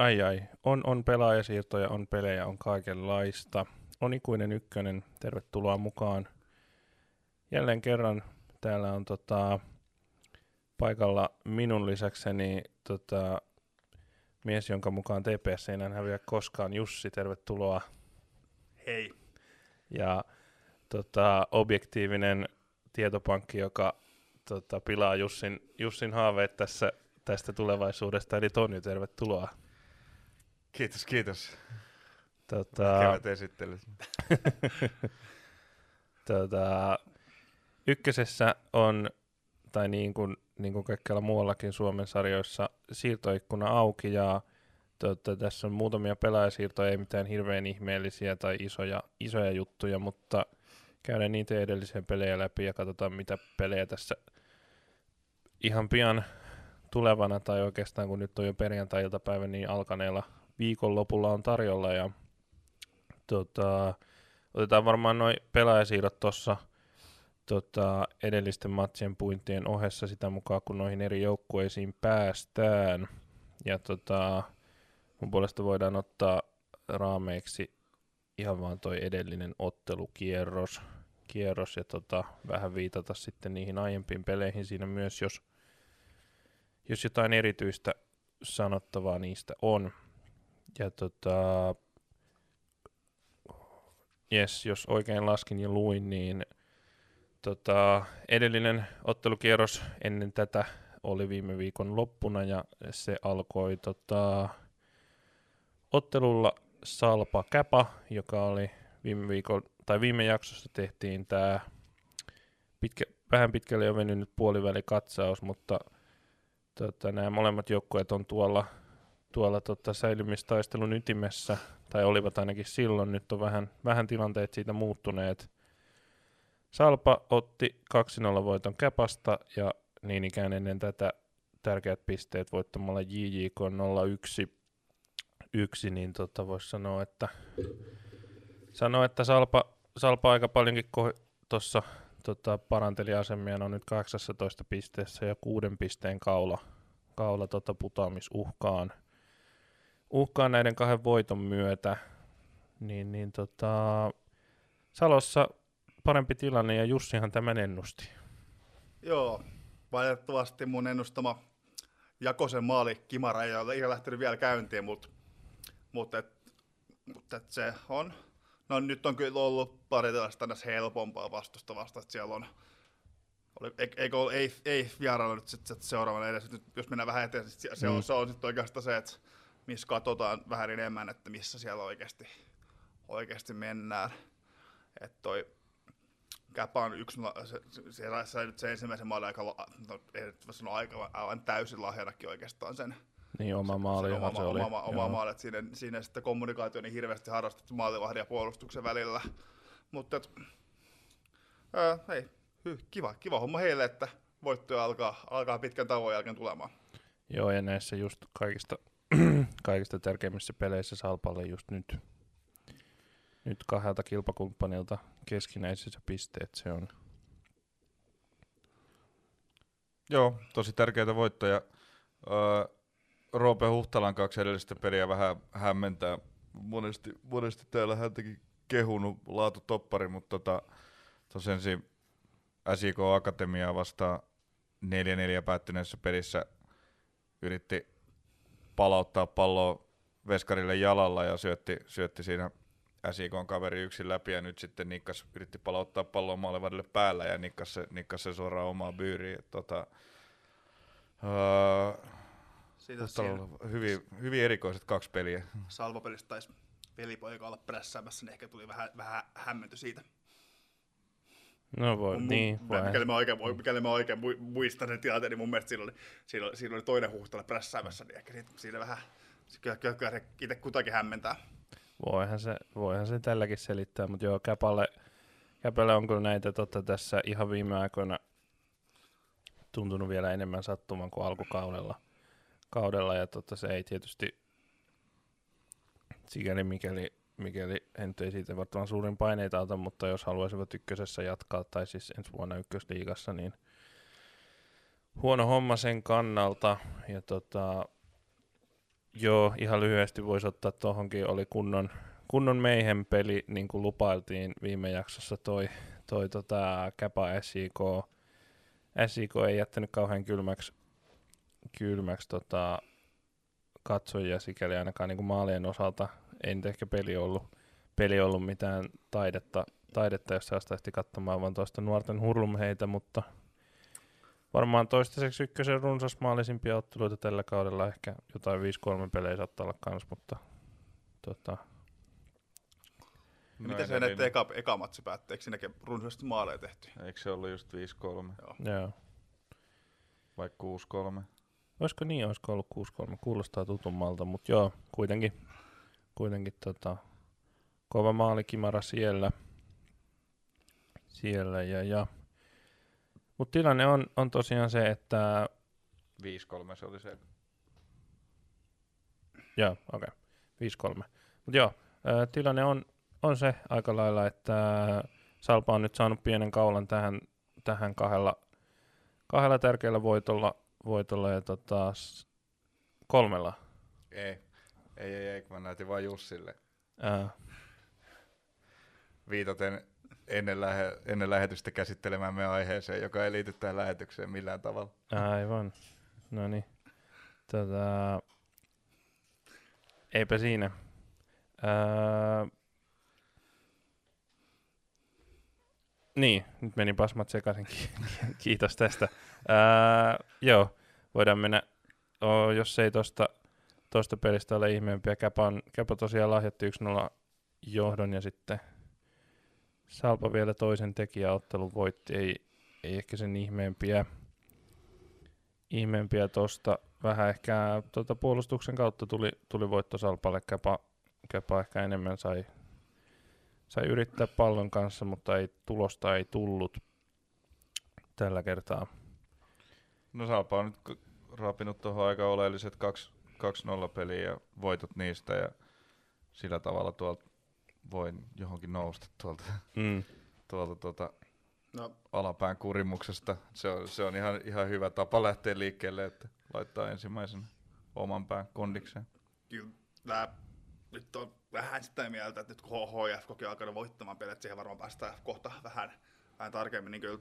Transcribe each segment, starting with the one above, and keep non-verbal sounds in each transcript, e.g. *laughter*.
Ai ai, on, on pelaajasiirtoja, on pelejä, on kaikenlaista. On ikuinen ykkönen, tervetuloa mukaan. Jälleen kerran täällä on tota, paikalla minun lisäkseni tota, mies, jonka mukaan TPS ei enää häviä koskaan. Jussi, tervetuloa. Hei. Ja tota, objektiivinen tietopankki, joka tota, pilaa Jussin, Jussin haaveet tässä, tästä tulevaisuudesta, eli Toni, tervetuloa. Kiitos, kiitos. Tota, Kevät esittelyt. *laughs* tota, ykkösessä on, tai niin kuin, niin kuin kaikkialla muuallakin Suomen sarjoissa, siirtoikkuna auki ja tota, tässä on muutamia pelaajasiirtoja, ei mitään hirveän ihmeellisiä tai isoja, isoja juttuja, mutta käydään niitä edellisen pelejä läpi ja katsotaan mitä pelejä tässä ihan pian tulevana tai oikeastaan kun nyt on jo perjantai-iltapäivä niin alkaneella viikonlopulla on tarjolla ja tota, otetaan varmaan noin pelaajasiirrot tuossa tota, edellisten matsien puintien ohessa sitä mukaan, kun noihin eri joukkueisiin päästään. Ja tota, mun puolesta voidaan ottaa raameiksi ihan vaan toi edellinen ottelukierros kierros ja tota, vähän viitata sitten niihin aiempiin peleihin siinä myös, jos, jos jotain erityistä sanottavaa niistä on. Ja tota, yes, jos oikein laskin ja luin, niin tota, edellinen ottelukierros ennen tätä oli viime viikon loppuna ja se alkoi tota, ottelulla Salpa Käpa, joka oli viime viikon, tai viime jaksossa tehtiin tämä pitkä, vähän pitkälle jo venynyt puolivälikatsaus, mutta tota, nämä molemmat joukkueet on tuolla, tuolla tota, säilymistaistelun ytimessä, tai olivat ainakin silloin, nyt on vähän, vähän tilanteet siitä muuttuneet. Salpa otti 2-0 voiton Käpasta ja niin ikään ennen tätä tärkeät pisteet voittamalla JJK 0-1, yksi, niin tota voisi sanoa, että sanoa, että Salpa, Salpa aika paljonkin tuossa tota, paranteli asemia, on nyt 18 pisteessä ja kuuden pisteen kaula, kaula tota, putoamisuhkaan uhkaan näiden kahden voiton myötä. Niin, niin tota, Salossa parempi tilanne ja Jussihan tämän ennusti. Joo, valitettavasti mun ennustama Jakosen maali Kimara ei ole ihan lähtenyt vielä käyntiin, mutta, mutta, et, mutta et se on, no nyt on kyllä ollut pari tällaista helpompaa vastusta vasta, että siellä on, oli, eikö ole, ei, ei vierailla nyt sit, sit seuraavana edes, nyt, jos mennään vähän eteen, sit se, mm. on, se on sitten oikeastaan se, että missä katsotaan vähän enemmän, että missä siellä oikeasti, oikeasti mennään. Että toi Käpä on yksi, se, se, se, nyt se ensimmäisen maalin aika, no, sanoa aika, aivan täysin lahjanakin oikeastaan sen. Niin, oma maali, se, oma, se oli. Oma, oma maali, että siinä, siinä sitten kommunikaatio niin hirveästi harrastettu maalivahdin ja puolustuksen välillä. Mutta et, ää, ei, hy, kiva, kiva homma heille, että voittoja alkaa, alkaa pitkän tauon jälkeen tulemaan. Joo, ja näissä just kaikista, *clears throat* kaikista tärkeimmissä peleissä Salpalle just nyt nyt kahdelta kilpakumppanilta keskinäisessä pisteet se on. Joo, tosi tärkeitä voittoja. Öö, Roope Huhtalan kaksi edellistä peliä vähän hämmentää. Monesti, monesti täällä häntäkin kehunut laatu toppari, mutta tota, tosiaan SIK Akatemiaa vastaan 4-4 päättyneessä pelissä yritti palauttaa palloa veskarille jalalla ja syötti, syötti siinä SIK on kaveri yksin läpi ja nyt sitten Nikkas yritti palauttaa pallon maalivadille päällä ja Nikkas se, Nikkas se suoraan omaa byyriin. Tota, uh, hyvin, hyvin erikoiset kaksi peliä. Salvopelistä taisi pelipoika olla prässäämässä, niin ehkä tuli vähän, vähän hämmenty siitä. No voi, mun, niin. Vai. Mikäli mä oikein, mikäli mä oikein muistan sen tilanteen, niin mun mielestä siinä oli, siinä oli, siinä oli toinen huhtala prässäämässä, niin ehkä siinä vähän, kyllä, kyllä, kyllä se itse kutakin hämmentää. Voihan se, voihan se tälläkin selittää, mutta joo, Käpalle, Käpalle on kyllä näitä totta tässä ihan viime aikoina tuntunut vielä enemmän sattuman kuin alkukaudella. Kaudella, ja totta se ei tietysti sikäli mikäli, mikäli en ei siitä varmaan suurin paineita ota, mutta jos haluaisivat ykkösessä jatkaa, tai siis ensi vuonna ykkösliigassa, niin huono homma sen kannalta. Ja tota, joo, ihan lyhyesti voisi ottaa tuohonkin, oli kunnon, kunnon meihen peli, niin kuin lupailtiin viime jaksossa toi, toi tota, Käpa SIK. SIK ei jättänyt kauhean kylmäksi, kylmäksi tota, katsojia sikäli ainakaan niin kuin maalien osalta. Ei nyt ehkä peli ollut, peli ollut mitään taidetta, taidetta jos säästäisi katsomaan vaan tuosta nuorten hurlumheitä, mutta varmaan toistaiseksi ykkösen runsasmaalisimpia otteluita tällä kaudella. Ehkä jotain 5-3 pelejä saattaa olla kans, mutta tota, No Miten se näette eka, eka matsi päättyi? Eikö siinäkin runsaasti maaleja tehty? Eikö se ollut just 5-3? Joo. joo. Vai 6-3? Olisiko niin, olisiko ollut 6-3? Kuulostaa tutummalta, mutta joo, kuitenkin, kuitenkin tota, kova maalikimara siellä. siellä ja, ja. Mutta tilanne on, on tosiaan se, että... 5-3 se oli se. Joo, okei. Okay. 5-3. Mutta joo, ää, tilanne on, on se aika lailla, että Salpa on nyt saanut pienen kaulan tähän, tähän kahdella, kahdella tärkeällä voitolla, voitolla ja tota, kolmella. Ei. Ei, ei, ei, kun mä näytin vain Jussille. Ää, Viitaten ennen, lähe, ennen lähetystä käsittelemäämme aiheeseen, joka ei liity tähän lähetykseen millään tavalla. Aivan. No niin. Tota, eipä siinä. Ää, niin, nyt meni pasmat sekaisin. Ki- Kiitos tästä. Ää, joo, voidaan mennä, oh, jos ei tosta, tosta pelistä ole ihmeempiä. Käpä, on, Käpä tosiaan lahjoitti 1-0 johdon ja sitten Salpa vielä toisen tekijäottelun voitti. Ei, ei ehkä sen ihmeempiä ihmeempiä tosta. Vähän ehkä tuota puolustuksen kautta tuli, tuli voitto Salpalle. Käpa, Käpa ehkä enemmän sai, sai yrittää pallon kanssa, mutta ei, tulosta ei tullut tällä kertaa. No Salpa on nyt raapinut tuohon aika oleelliset 2-0 peliä ja voitot niistä ja sillä tavalla tuolta voin johonkin nousta tuolta, Mm. tuolta tuota No, alapään kurimuksesta. Se on, se on ihan, ihan hyvä tapa lähteä liikkeelle, että laittaa ensimmäisen oman pään kondikseen. kyllä nyt on vähän sitä mieltä, että nyt kun HHF on alkanut voittamaan pelejä, että siihen varmaan päästään kohta vähän, vähän tarkemmin, niin kyllä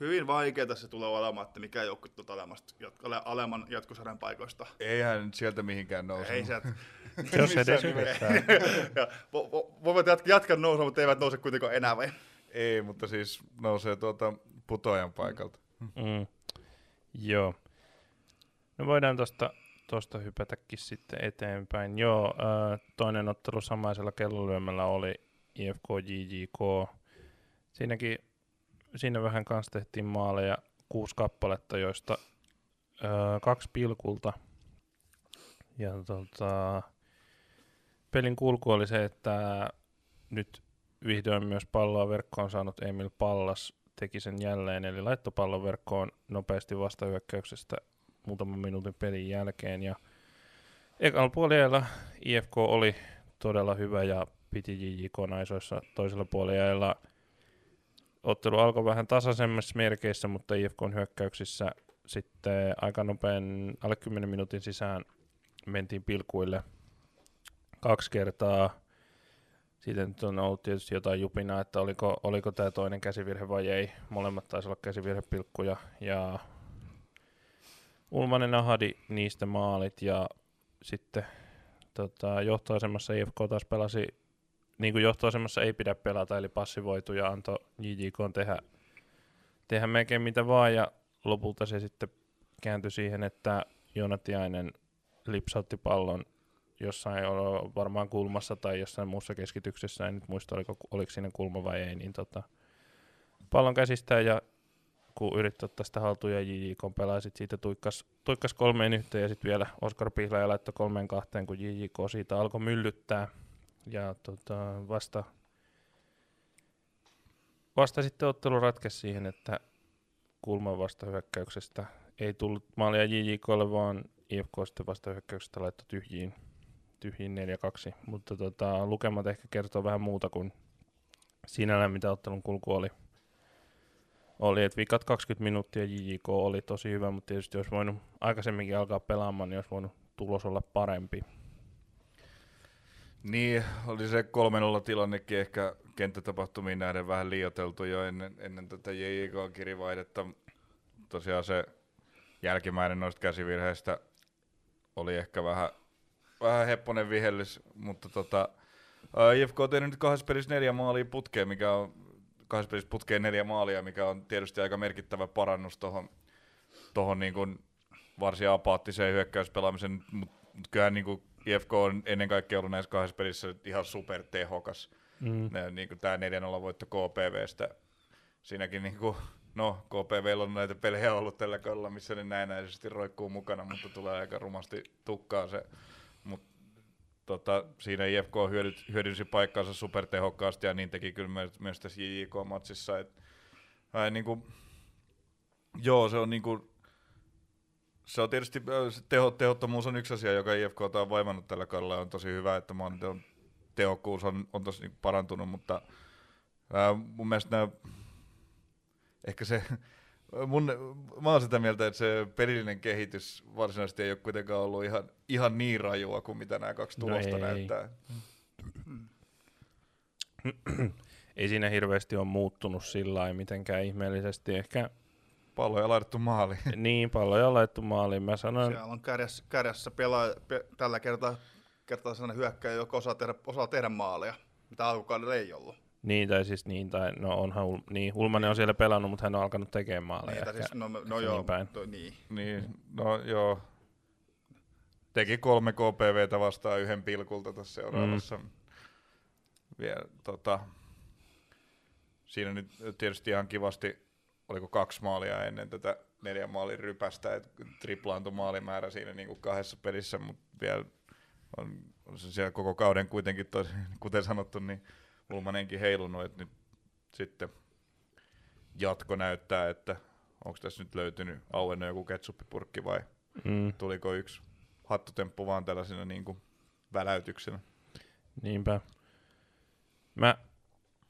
hyvin vaikeaa se tulee olemaan, että mikä joukkue tuota alemmasta, ale- alemman jatkosarjan paikoista. Eihän nyt sieltä mihinkään nouse. Ei sieltä. *laughs* Jos edes yrittää. *laughs* voivat jatkaa, jatkaa nousua, mutta eivät nouse kuitenkaan enää vai? Ei, mutta siis nousee tuolta putoajan paikalta. Mm. Joo. No voidaan tosta, tosta hypätäkin sitten eteenpäin. Joo, äh, toinen ottelu samaisella kellolyömällä oli IFK JJK. Siinäkin, siinä vähän kanssa tehtiin maaleja, kuusi kappaletta, joista äh, kaksi pilkulta. Ja tota, pelin kulku oli se, että nyt vihdoin myös palloa verkkoon saanut Emil Pallas teki sen jälleen, eli laittoi pallon verkkoon nopeasti vastahyökkäyksestä muutaman minuutin pelin jälkeen. Ja ekalla puolella IFK oli todella hyvä ja piti naisoissa toisella puolella. Ottelu alkoi vähän tasaisemmassa merkeissä, mutta IFKn hyökkäyksissä sitten aika nopein alle 10 minuutin sisään mentiin pilkuille kaksi kertaa. Siitä nyt on ollut tietysti jotain jupinaa, että oliko, oliko tämä toinen käsivirhe vai ei. Molemmat taisi olla käsivirhepilkkuja. Ja Ulmanen ahadi niistä maalit ja sitten tota, johtoasemassa IFK taas pelasi niin kuin johtoasemassa ei pidä pelata, eli passivoitu ja antoi JJK tehdä, tehdä melkein mitä vaan ja lopulta se sitten kääntyi siihen, että Jonatiainen lipsautti pallon jossain varmaan kulmassa tai jossain muussa keskityksessä, en nyt muista oliko, oliko siinä kulma vai ei, niin tota, pallon käsistä ja kun yritti ottaa sitä haltuun ja JJK pelaa, sit siitä tuikkas, tuikkas kolmeen yhteen ja sitten vielä Oskar Pihlaja laittoi kolmeen kahteen, kun JJK siitä alkoi myllyttää. Ja tota, vasta, vasta sitten ottelu ratkesi siihen, että kulman vastahyökkäyksestä ei tullut maalia JJKlle, vaan IFK sitten vastahyökkäyksestä laittoi tyhjiin, tyhjiin 4-2. Mutta tota, lukemat ehkä kertoo vähän muuta kuin sinällään, mitä ottelun kulku oli. Oli, että vikat 20 minuuttia JJK oli tosi hyvä, mutta tietysti jos voinut aikaisemminkin alkaa pelaamaan, niin olisi voinut tulos olla parempi. Niin, oli se 3-0 tilannekin ehkä kenttätapahtumiin nähden vähän liioteltu jo ennen, ennen tätä JJK-kirivaihdetta. Tosiaan se jälkimmäinen noista käsivirheistä oli ehkä vähän, vähän hepponen vihellys, mutta tota, IFK on tehnyt nyt kahdessa pelissä neljä maalia putkeen, mikä on kahdessa pelissä putkeen neljä maalia, mikä on tietysti aika merkittävä parannus tuohon tohon niin kuin varsin apaattiseen hyökkäyspelaamisen, mutta mut kyllähän niin kuin IFK on ennen kaikkea ollut näissä kahdessa pelissä ihan super tehokas. Mm. Niin kuin tämä 4-0 voitto KPVstä, siinäkin niin kuin, no KPV on näitä pelejä ollut tällä kaudella, missä ne näennäisesti roikkuu mukana, mutta tulee aika rumasti tukkaan se. Mut, tota, siinä IFK hyödyt, hyödynsi paikkaansa supertehokkaasti ja niin teki kyllä myös, myös tässä JJK-matsissa. Et, niin kuin, joo, se on niin kuin, se on tietysti, teho, tehottomuus on yksi asia, joka IFK on vaivannut tällä kaudella. On tosi hyvä, että on tehokkuus on, on tosi niin parantunut, mutta ää, mun mielestä nämä, ehkä se, *laughs* mun, mä oon sitä mieltä, että se pelillinen kehitys varsinaisesti ei ole kuitenkaan ollut ihan, ihan niin rajua kuin mitä nämä kaksi No tulosta ei. näyttää. *clears throat* Ei siinä hirveästi ole muuttunut sillä lailla mitenkään ihmeellisesti. Ehkä Palloja laitettu maaliin. *laughs* niin palloja on laittu maaliin. Mä sanoin, Siellä on kärjessä, kärjessä pelaa, pe, tällä kertaa, kertaa sellainen hyökkäjä, joka osaa tehdä, osaa tehdä maaleja, mitä alkukaudella ei ollut. niin tai siis niin, tai no onhan, niin, Ulmanen on siellä pelannut, mutta hän on alkanut tekemään maaleja. Niin, siis, no, no joo, niin päin. toi, niin. niin, no joo. Teki kolme KPVtä vastaan yhden pilkulta tässä seuraavassa. Mm. Vielä, tota, siinä nyt tietysti ihan kivasti, oliko kaksi maalia ennen tätä neljän maalin rypästä, että triplaantui maalimäärä siinä niin kuin kahdessa pelissä, mutta vielä on, on se siellä koko kauden kuitenkin, tosi, kuten sanottu, niin Ulmanenkin heilunut, että nyt sitten jatko näyttää, että onko tässä nyt löytynyt auennut joku ketsuppipurkki vai Mm, tuliko yksi hattutemppu vaan tällaisena niin kuin väläytyksenä. niinpä. Mä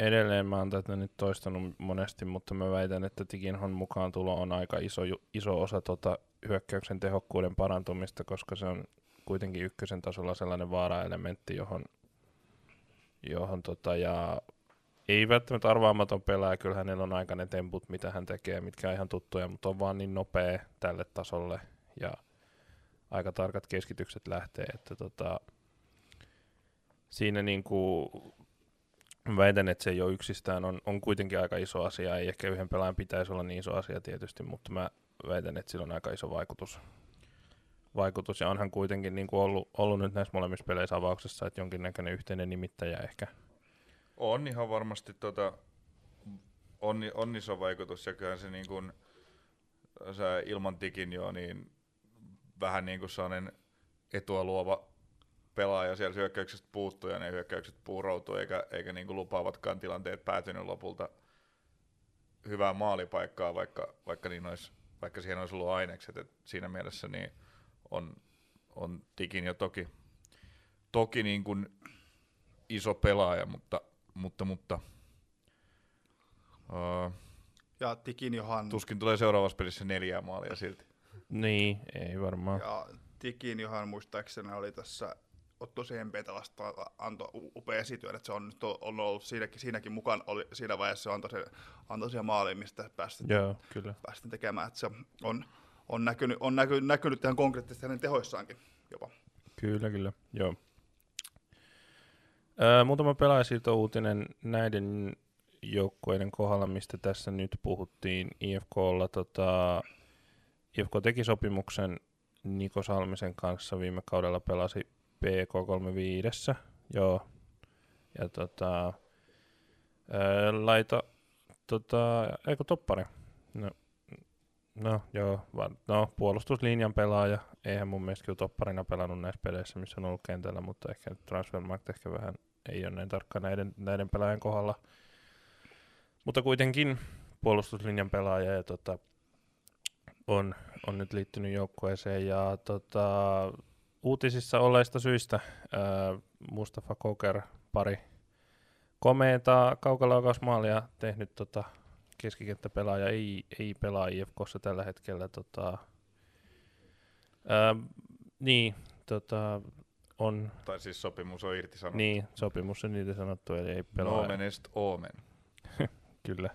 edelleen mä oon tätä nyt toistanut monesti, mutta mä väitän, että Tikinhon mukaan tulo on aika iso, iso osa tota hyökkäyksen tehokkuuden parantumista, koska se on kuitenkin ykkösen tasolla sellainen vaaraelementti, johon, johon tota, ja ei välttämättä arvaamaton pelaaja, kyllä hänellä on aika ne temput, mitä hän tekee, mitkä on ihan tuttuja, mutta on vaan niin nopea tälle tasolle ja aika tarkat keskitykset lähtee, että tota, siinä niinku väitän, että se ole yksistään, on, on kuitenkin aika iso asia, ei ehkä yhden pelaajan pitäisi olla niin iso asia tietysti, mutta mä väitän, että sillä on aika iso vaikutus. vaikutus ja onhan kuitenkin niin kuin ollut, ollut nyt näissä molemmissa peleissä avauksessa, että jonkinnäköinen yhteinen nimittäjä ehkä. On ihan varmasti tota, on, on iso vaikutus ja kyllähän se niin kuin, se ilman tikin jo, niin vähän niin kuin sellainen etua luova pelaaja siellä hyökkäyksestä puuttuu ja ne hyökkäykset puuroutuu eikä, eikä niin kuin lupaavatkaan tilanteet päätynyt lopulta hyvää maalipaikkaa, vaikka, vaikka, niin olisi, vaikka siihen olisi ollut ainekset. Et siinä mielessä niin on, on tikin jo toki, toki niin kuin iso pelaaja, mutta, mutta, mutta uh, Ja Tikinjohan, tuskin tulee seuraavassa pelissä neljää maalia silti. Niin, ei varmaan. ja Tikinjohan muistaakseni oli tässä Otto Sempeitä vastaan antoi upea esityön, että se on nyt on ollut siinäkin, siinäkin mukaan, oli, siinä vaiheessa se antoi, se, antoi siihen maaliin, mistä päästiin, Joo, kyllä. päästiin tekemään, että se on, on, näkynyt, on näkynyt, näkynyt ihan konkreettisesti hänen tehoissaankin jopa. Kyllä, kyllä. Joo. Öö, muutama pelaajasiirto-uutinen näiden joukkueiden kohdalla, mistä tässä nyt puhuttiin. IFKlla, tota, IFK teki sopimuksen Niko Salmisen kanssa viime kaudella pelasi PK35. Joo. Ja tota, öö, laita, tota, eikö toppari? No, No joo, va- no puolustuslinjan pelaaja. Eihän mun mielestä kyllä topparina pelannut näissä peleissä, missä on ollut kentällä, mutta ehkä Transfermarkt ehkä vähän ei ole näin tarkka näiden, näiden pelaajien kohdalla. Mutta kuitenkin puolustuslinjan pelaaja ja tota, on, on nyt liittynyt joukkueeseen ja tota, uutisissa olleista syistä ää, Mustafa Koker pari komeeta kaukalaukausmaalia tehnyt tota, keskikenttäpelaaja ei, ei pelaa IFKssa tällä hetkellä. Tota, ää, niin, tota, on, Tai siis sopimus on irti sanottu. niin, sopimus on niitä sanottu, eli ei pelaa. Nomen est omen. *laughs* Kyllä.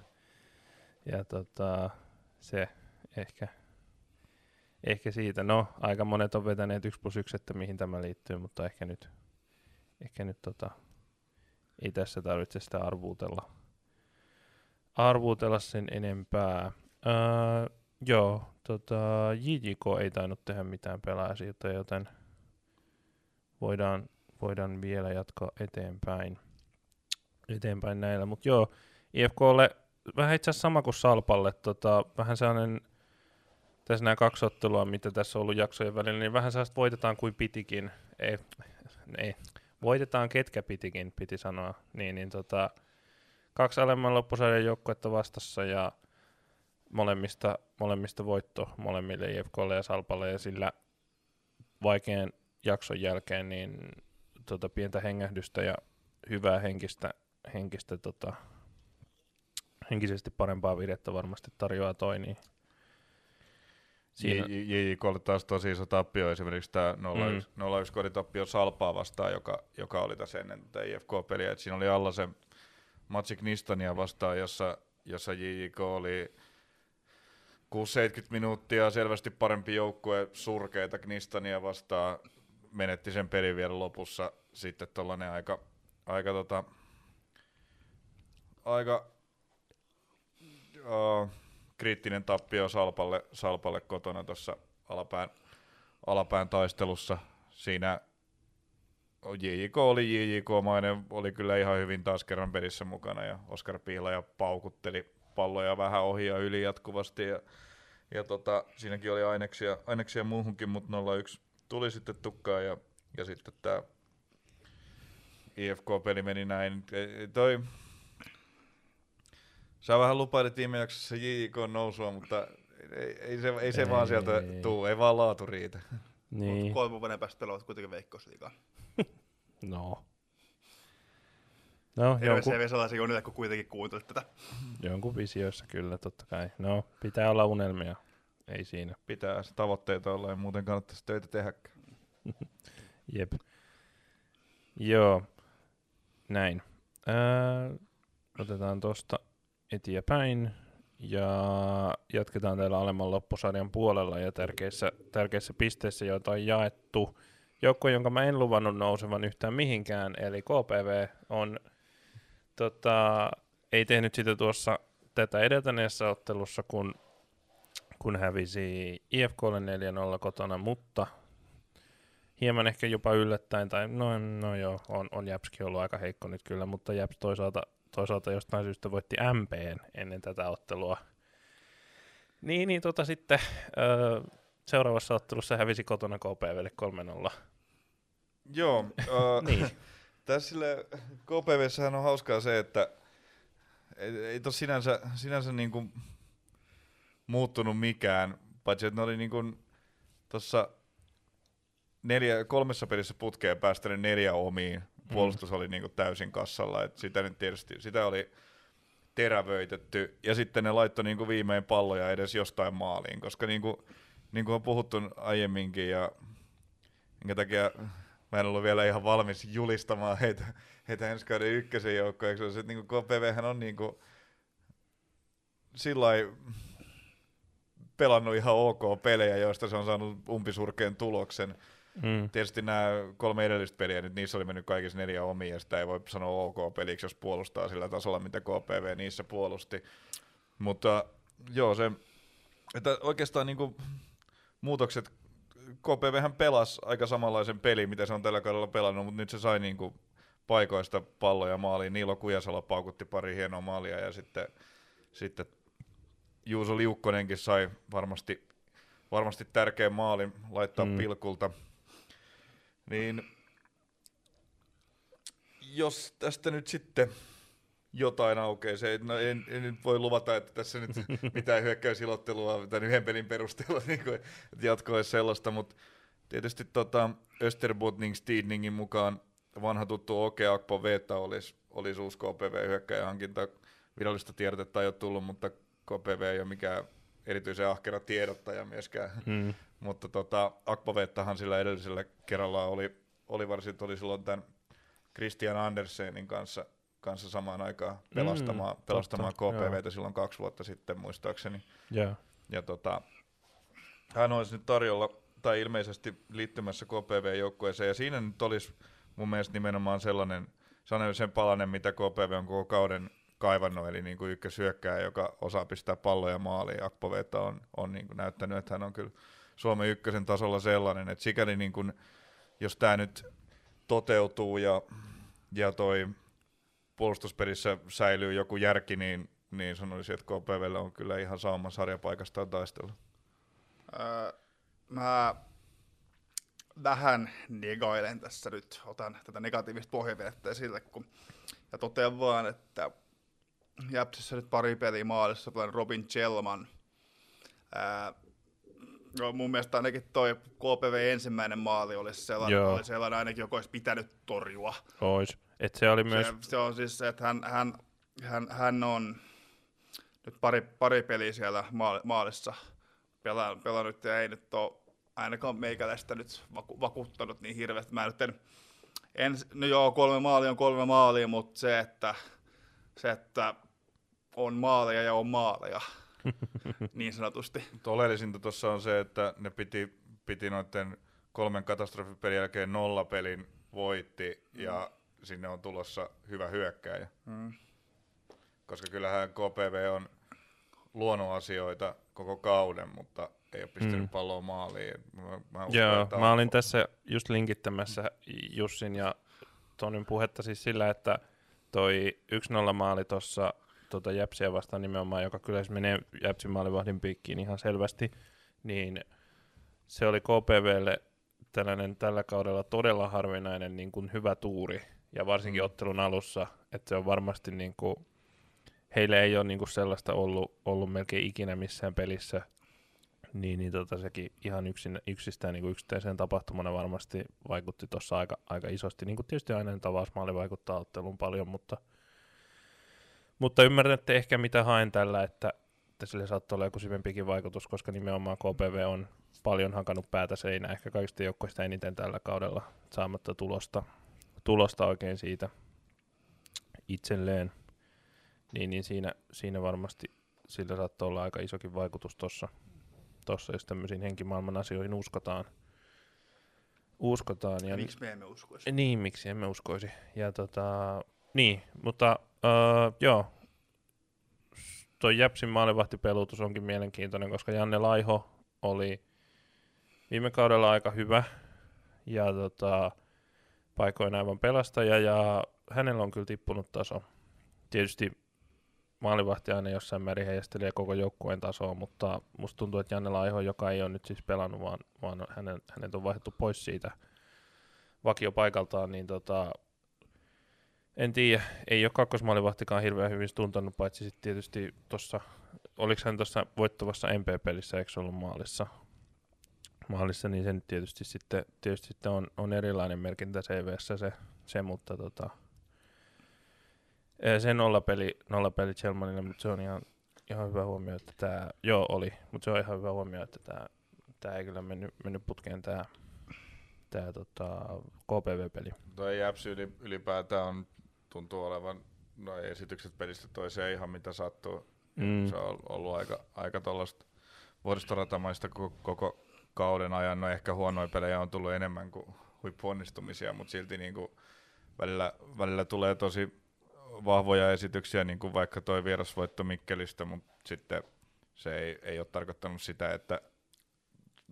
Ja tota, se ehkä, ehkä siitä. No, aika monet on vetäneet 1 plus 1, että mihin tämä liittyy, mutta ehkä nyt, ehkä nyt tota, ei tässä tarvitse sitä arvuutella, arvuutella sen enempää. Öö, joo, tota, JJK ei tainnut tehdä mitään pelaajasiirtoja, joten voidaan, voidaan vielä jatkaa eteenpäin, eteenpäin näillä. Mutta joo, IFKlle vähän itse asiassa sama kuin Salpalle, tota, vähän sellainen, tässä nämä kaksi ottelua, mitä tässä on ollut jaksojen välillä, niin vähän sellaista voitetaan kuin pitikin, ei, ei, voitetaan ketkä pitikin, piti sanoa, niin, niin tota, kaksi alemman loppusarjan joukkuetta vastassa ja molemmista, molemmista voitto molemmille IFKlle ja Salpalle. Ja sillä vaikean jakson jälkeen niin tota, pientä hengähdystä ja hyvää henkistä, henkistä tota, henkisesti parempaa virettä varmasti tarjoaa toi, niin Siinä... JJKlle taas tosi iso tappio esimerkiksi tämä 0-1, mm. 0-1 koditappio Salpaa vastaan, joka, joka oli tässä ennen tätä IFK-peliä. Et siinä oli alla se matsi Knistania vastaan, jossa, jossa JJK oli 6-70 minuuttia selvästi parempi joukkue surkeita Knistania vastaan. Menetti sen pelin vielä lopussa sitten tollanen aika, aika, tota, aika uh, kriittinen tappio Salpalle, Salpalle kotona tuossa alapään, alapään taistelussa. Siinä JJK oli JJK-mainen, oli kyllä ihan hyvin taas kerran pelissä mukana ja Oskar Pihlaja paukutteli palloja vähän ohi ja yli jatkuvasti ja, ja tota, siinäkin oli aineksia, aineksia muuhunkin, mutta 0-1 tuli sitten tukkaan ja, ja sitten tämä IFK-peli meni näin. Toi, Sä vähän lupailit viime jaksossa JJK nousua, mutta ei, ei se, ei se ei. vaan sieltä tuu, ei vaan laatu riitä. Niin. Mutta kolme vuoden päästä pelaavat kuitenkin veikkausliigaa. *laughs* no. No, jonkun... sellaisia Jonille, kun kuitenkin kuuntelit tätä. Jonkun visioissa kyllä, totta kai. No, pitää olla unelmia. Ei siinä. Pitää tavoitteita olla, ja muuten kannattaisi töitä tehdä. *laughs* Jep. Joo, näin. Ää, otetaan tosta eteenpäin ja jatketaan täällä alemman loppusarjan puolella ja tärkeissä, tärkeissä pisteissä, joita on jaettu. Joukko, jonka mä en luvannut nousevan yhtään mihinkään, eli KPV on, tota, ei tehnyt sitä tuossa tätä edeltäneessä ottelussa, kun, kun hävisi IFKlle 4-0 kotona, mutta hieman ehkä jopa yllättäen, tai no, no joo, on, on Japskin ollut aika heikko nyt kyllä, mutta Japs toisaalta toisaalta jostain syystä voitti MPn ennen tätä ottelua. Niin, niin tota sitten öö, seuraavassa ottelussa hävisi kotona KPVlle 3-0. Joo, uh, *laughs* niin. tässä KPVssähän on hauskaa se, että ei, ei tos sinänsä, sinänsä niinku muuttunut mikään, paitsi että ne oli niinku tuossa neljä, kolmessa pelissä putkeen päästänyt neljä omiin. Puolustus oli niin kuin täysin kassalla. Et sitä, nyt tietysti, sitä oli terävöitetty, ja sitten ne laittoi niin kuin viimein palloja edes jostain maaliin, koska niin kuin, niin kuin on puhuttu aiemminkin, ja minkä takia mä en ollut vielä ihan valmis julistamaan heitä, heitä ensi kauden ykkösen joukkoon, eikö se, että niin kuin KPV on niin kuin sillä pelannut ihan ok pelejä, joista se on saanut umpisurkeen tuloksen, Mm. Tietysti nämä kolme edellistä peliä, nyt niissä oli mennyt kaikissa neljä omia, ja sitä ei voi sanoa OK-peliksi, jos puolustaa sillä tasolla, mitä KPV niissä puolusti. Mutta joo, se, että oikeastaan niin kuin, muutokset, KPV pelasi aika samanlaisen pelin, mitä se on tällä kaudella pelannut, mutta nyt se sai niin kuin, paikoista palloja maaliin. Niilo Kujasalo paukutti pari hienoa maalia ja sitten, sitten Juuso Liukkonenkin sai varmasti, varmasti tärkeän maalin laittaa mm. pilkulta. Niin jos tästä nyt sitten jotain aukeaa, se, no en, en, nyt voi luvata, että tässä nyt *laughs* mitään hyökkäysilottelua tämän yhden pelin perusteella *laughs* niin kuin, jatkoa sellaista, mutta tietysti tota, Österbotning Steedningin mukaan vanha tuttu Oke Akpo Veta olisi, olisi uusi KPV-hyökkäjähankinta. Virallista tiedotetta ei ole tullut, mutta KPV ei ole mikään erityisen ahkera tiedottaja myöskään. Mm. Mutta tota, Akpovettahan sillä edellisellä kerralla oli, oli varsin, oli silloin tämän Christian Andersenin kanssa, kanssa samaan aikaan pelastamaan, Mm, pelastamaan totta, KPVtä silloin kaksi vuotta sitten muistaakseni. Joo. Ja tota, hän olisi nyt tarjolla, tai ilmeisesti liittymässä KPV-joukkueeseen, ja siinä nyt olisi mun mielestä nimenomaan sellainen, sellainen sen palanen, mitä KPV on koko kauden kaivannut, eli niin kuin ykkösyökkää, joka osaa pistää palloja maaliin. Akpoveta on, on niin kuin näyttänyt, että hän on kyllä Suomen ykkösen tasolla sellainen, että sikäli niin kuin, jos tämä nyt toteutuu ja, ja toi puolustusperissä säilyy joku järki, niin, niin sanoisin, että KPVllä on kyllä ihan sauman sarjapaikastaan taistella. Öö, mä vähän negailen tässä nyt, otan tätä negatiivista pohjavettä esille, kun, ja totean vaan, että Jäpsissä nyt pari peliä maalissa, Robin Chelman. Ää, no, mun mielestä ainakin toi KPV ensimmäinen maali olisi sellainen, Joo. oli sellainen ainakin, joka olisi pitänyt torjua. Ois. Et se oli myös... Se, se on siis se, että hän, hän, hän, hän on nyt pari, pari peliä siellä maal- maalissa pelannut, pelannut ja ei nyt ole ainakaan meikäläistä nyt vaku, vakuuttanut niin hirveästi. Mä nyt en, en, no joo, kolme maalia on kolme maalia, mutta se, että, se, että on maaleja ja on maaleja, *laughs* niin sanotusti. Oleellisinta tuossa on se, että ne piti, piti noiden kolmen katastrofipelin jälkeen nollapelin voitti mm. ja sinne on tulossa hyvä hyökkäjä. Mm. Koska kyllähän KPV on luonut asioita koko kauden, mutta ei ole pistänyt Mm. palloa maaliin. Mä, mä uskon, Joo, mä on- olin tässä just linkittämässä Jussin ja Tonin puhetta siis sillä, että toi 1-0 maali tuossa tota Jäpsiä vastaan nimenomaan, joka kyllä se menee Jäpsin maalivahdin piikkiin ihan selvästi, niin se oli KPVlle tällainen tällä kaudella todella harvinainen niin kuin hyvä tuuri, ja varsinkin Mm. ottelun alussa, että se on varmasti niin kuin, heille ei ole niin kuin sellaista ollut, ollut melkein ikinä missään pelissä, niin, niin tota, sekin ihan yksin, yksistään niin kuin yksittäisen tapahtumana varmasti vaikutti tuossa aika, aika isosti. Niin kuin tietysti aina nyt avausmaali vaikuttaa otteluun paljon, mutta, mutta ymmärrätte ehkä mitä haen tällä, että, että sille saattaa olla joku syvempikin vaikutus, koska nimenomaan KPV on paljon hakannut päätä seinään, ehkä kaikista joukkoista eniten tällä kaudella saamatta tulosta, tulosta oikein siitä itselleen. Niin, niin siinä, siinä varmasti sillä saattaa olla aika isokin vaikutus tuossa, tossa, jos tämmöisiin henkimaailman asioihin uskotaan. Uskotaan. Ja Miksi me emme uskoisi? Niin, miksi emme uskoisi. Ja tota, niin, mutta öö, joo, toi Jäpsin maalivahtipelutus onkin mielenkiintoinen, koska Janne Laiho oli viime kaudella aika hyvä ja tota, paikoin aivan pelastaja ja hänellä on kyllä tippunut taso. Tietysti maalivahti aina jossain määrin heijastelee koko joukkueen tasoa, mutta musta tuntuu, että Janne Laiho, joka ei ole nyt siis pelannut, vaan, vaan hänen, hänet on vaihdettu pois siitä vakiopaikaltaan, niin tota, en tiedä, ei ole kakkosmaalivahtikaan hirveän hyvin tuntunut, paitsi sitten tietysti tuossa, oliko hän tuossa voittavassa MP-pelissä, eikö ollut maalissa? Maalissa, niin se nyt tietysti sitten, tietysti sitten on, on erilainen merkintä CVssä se, se mutta tota, eh, se nollapeli, nollapeli Chelmanille, mutta se on ihan, ihan hyvä huomio, että tämä, joo oli, mutta se on ihan hyvä huomio, että tämä, tämä ei kyllä mennyt, mennyt putkeen tämä tää tota, KPV-peli. Tuo Jäpsi yli, ylipäätään on, tuntuu olevan no esitykset pelistä toiseen ihan mitä sattuu. Mm. Se on ollut aika, aika tuollaista vuoristoratamaista koko, koko kauden ajan. No ehkä huonoja pelejä on tullut enemmän kuin huippuonnistumisia, mutta silti niin kuin välillä, välillä tulee tosi vahvoja esityksiä, niin kuin vaikka toi vierasvoitto Mikkelistä, mutta sitten se ei, ei ole tarkoittanut sitä, että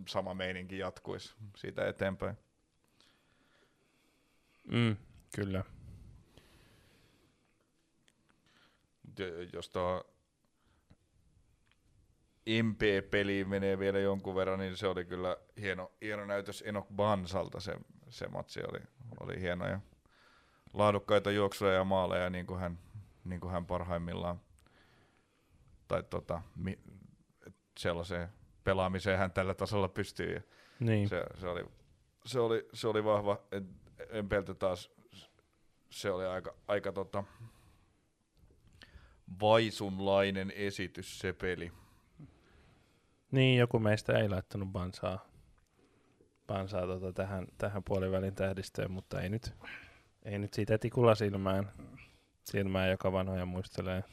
sama meininki jatkuisi siitä eteenpäin. Mm, kyllä. Mut jo- Jos MP-peliin menee vielä jonkun verran, niin se oli kyllä hieno, hieno näytös Enok Bansalta. Se, se matsi oli, oli hieno ja laadukkaita juoksuja ja maaleja, niin kuin hän, niin kuin hän parhaimmillaan. Tai tota, mi, sellaiseen pelaamiseen hän tällä tasolla pystyy. Ja Niin. se, se, oli, se, oli, se oli vahva. Empeltä taas se oli aika, aika tota, vaisunlainen esitys se peli. Niin, joku meistä ei laittanut bansaa, bansaa tota tähän, tähän puolivälin tähdistöön, mutta ei nyt, ei nyt siitä tikulla silmään, silmään joka vanhoja muistelee.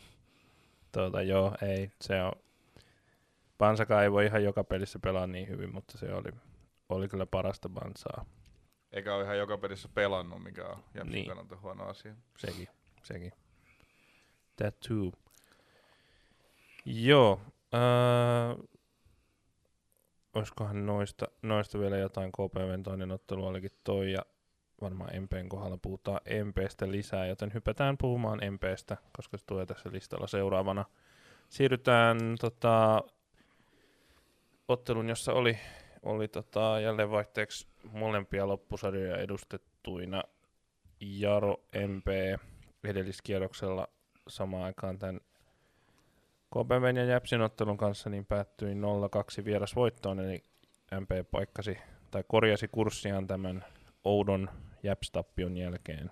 Tuota, joo, ei, se on, Bansakaan ei voi ihan joka pelissä pelaa niin hyvin, mutta se oli, oli kyllä parasta Bansaa. Eikä ole ihan joka pelissä pelannut, mikä on Jäpsin Niin. kannalta huono asia. Sekin, sekin. That too. Joo. Äh, olisikohan noista, noista vielä jotain KPVn toinen ottelu olikin toi ja varmaan MPn kohdalla puhutaan MPstä lisää, joten hypätään puhumaan MPstä, koska se tulee tässä listalla seuraavana. Siirrytään tota, ottelun, jossa oli, oli tota, jälleen vaihteeksi molempia loppusarjoja edustettuina Jaro MP edelliskierroksella samaan aikaan tämän KPVn ja Jäpsin ottelun kanssa niin päättyi 0-2 vierasvoittoon, eli MP paikkasi tai korjasi kurssiaan tämän oudon Jäps-tappion jälkeen.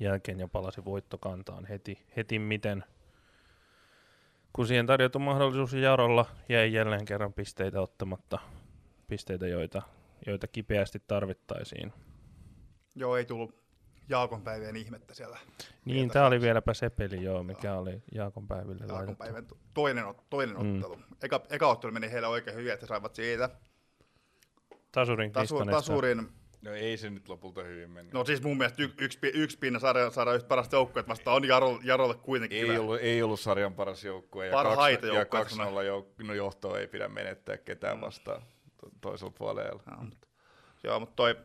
Jälkeen ja palasi voittokantaan heti, heti miten. Kun siihen tarjottu mahdollisuus Jarolla jäi jälleen kerran pisteitä ottamatta, pisteitä joita, joita kipeästi tarvittaisiin. Joo, ei tullut Jaakon päivien ihmettä siellä. Niin, tämä oli vieläpä se peli, joo, mikä oli Jaakon päiville Jaakon päivän to- toinen, toinen Mm. ottelu. Eka, eka ottelu meni heille oikein hyvin, että saivat siitä. Tasurin Tasu, tasurin, No ei se nyt lopulta hyvin mennyt. no siis mun mielestä y- yksi, yksi pinna saada, saada yhtä parasta joukkuetta vasta on Jaro, Jarolle kuitenkin ei, hyvä. ollut, ei ollut sarjan paras joukkue. Ja Parhaita kaksi- ja joukkueita 2-0 jouk- no johtoa ei pidä menettää ketään vastaan to- toisella puolella. Joo, mutta, joo, mutta toi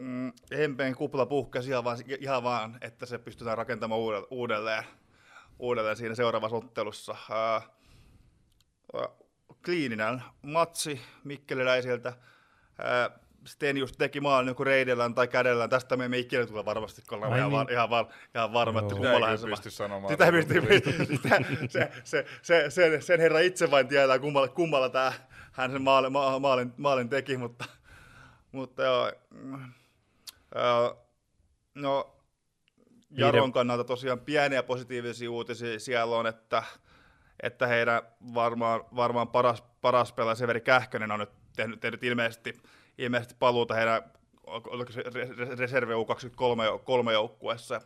mm, Hempeen kupla puhkesi ihan vaan, ihan vaan, että se pystytään rakentamaan uudelleen, uudelleen, uudelleen siinä seuraavassa ottelussa. Ää, ää, kliininen matsi Mikkeliläisiltä. Ää, Sten just teki maalin joku reidellään tai kädellään. Tästä me emme ikinä tule varmasti, kun ollaan Ai ihan, niin. var, ihan, var, ihan varma, että kyllä se pysty sanomaan. sitä pystyy, sitä, se, se, se, sen, sen herra itse vain tietää, kummalla, kummalla tää, hän sen maalin, ma, maalin, maalin teki, mutta, mutta joo, mm, no, Jaron kannalta tosiaan pieniä positiivisia uutisia siellä on, että, että heidän varmaan, varmaan paras, paras pelaaja Severi Kähkönen on nyt tehnyt, tehnyt ilmeisesti, ilmeisesti paluuta heidän reserve U23 kolme joukkueessa.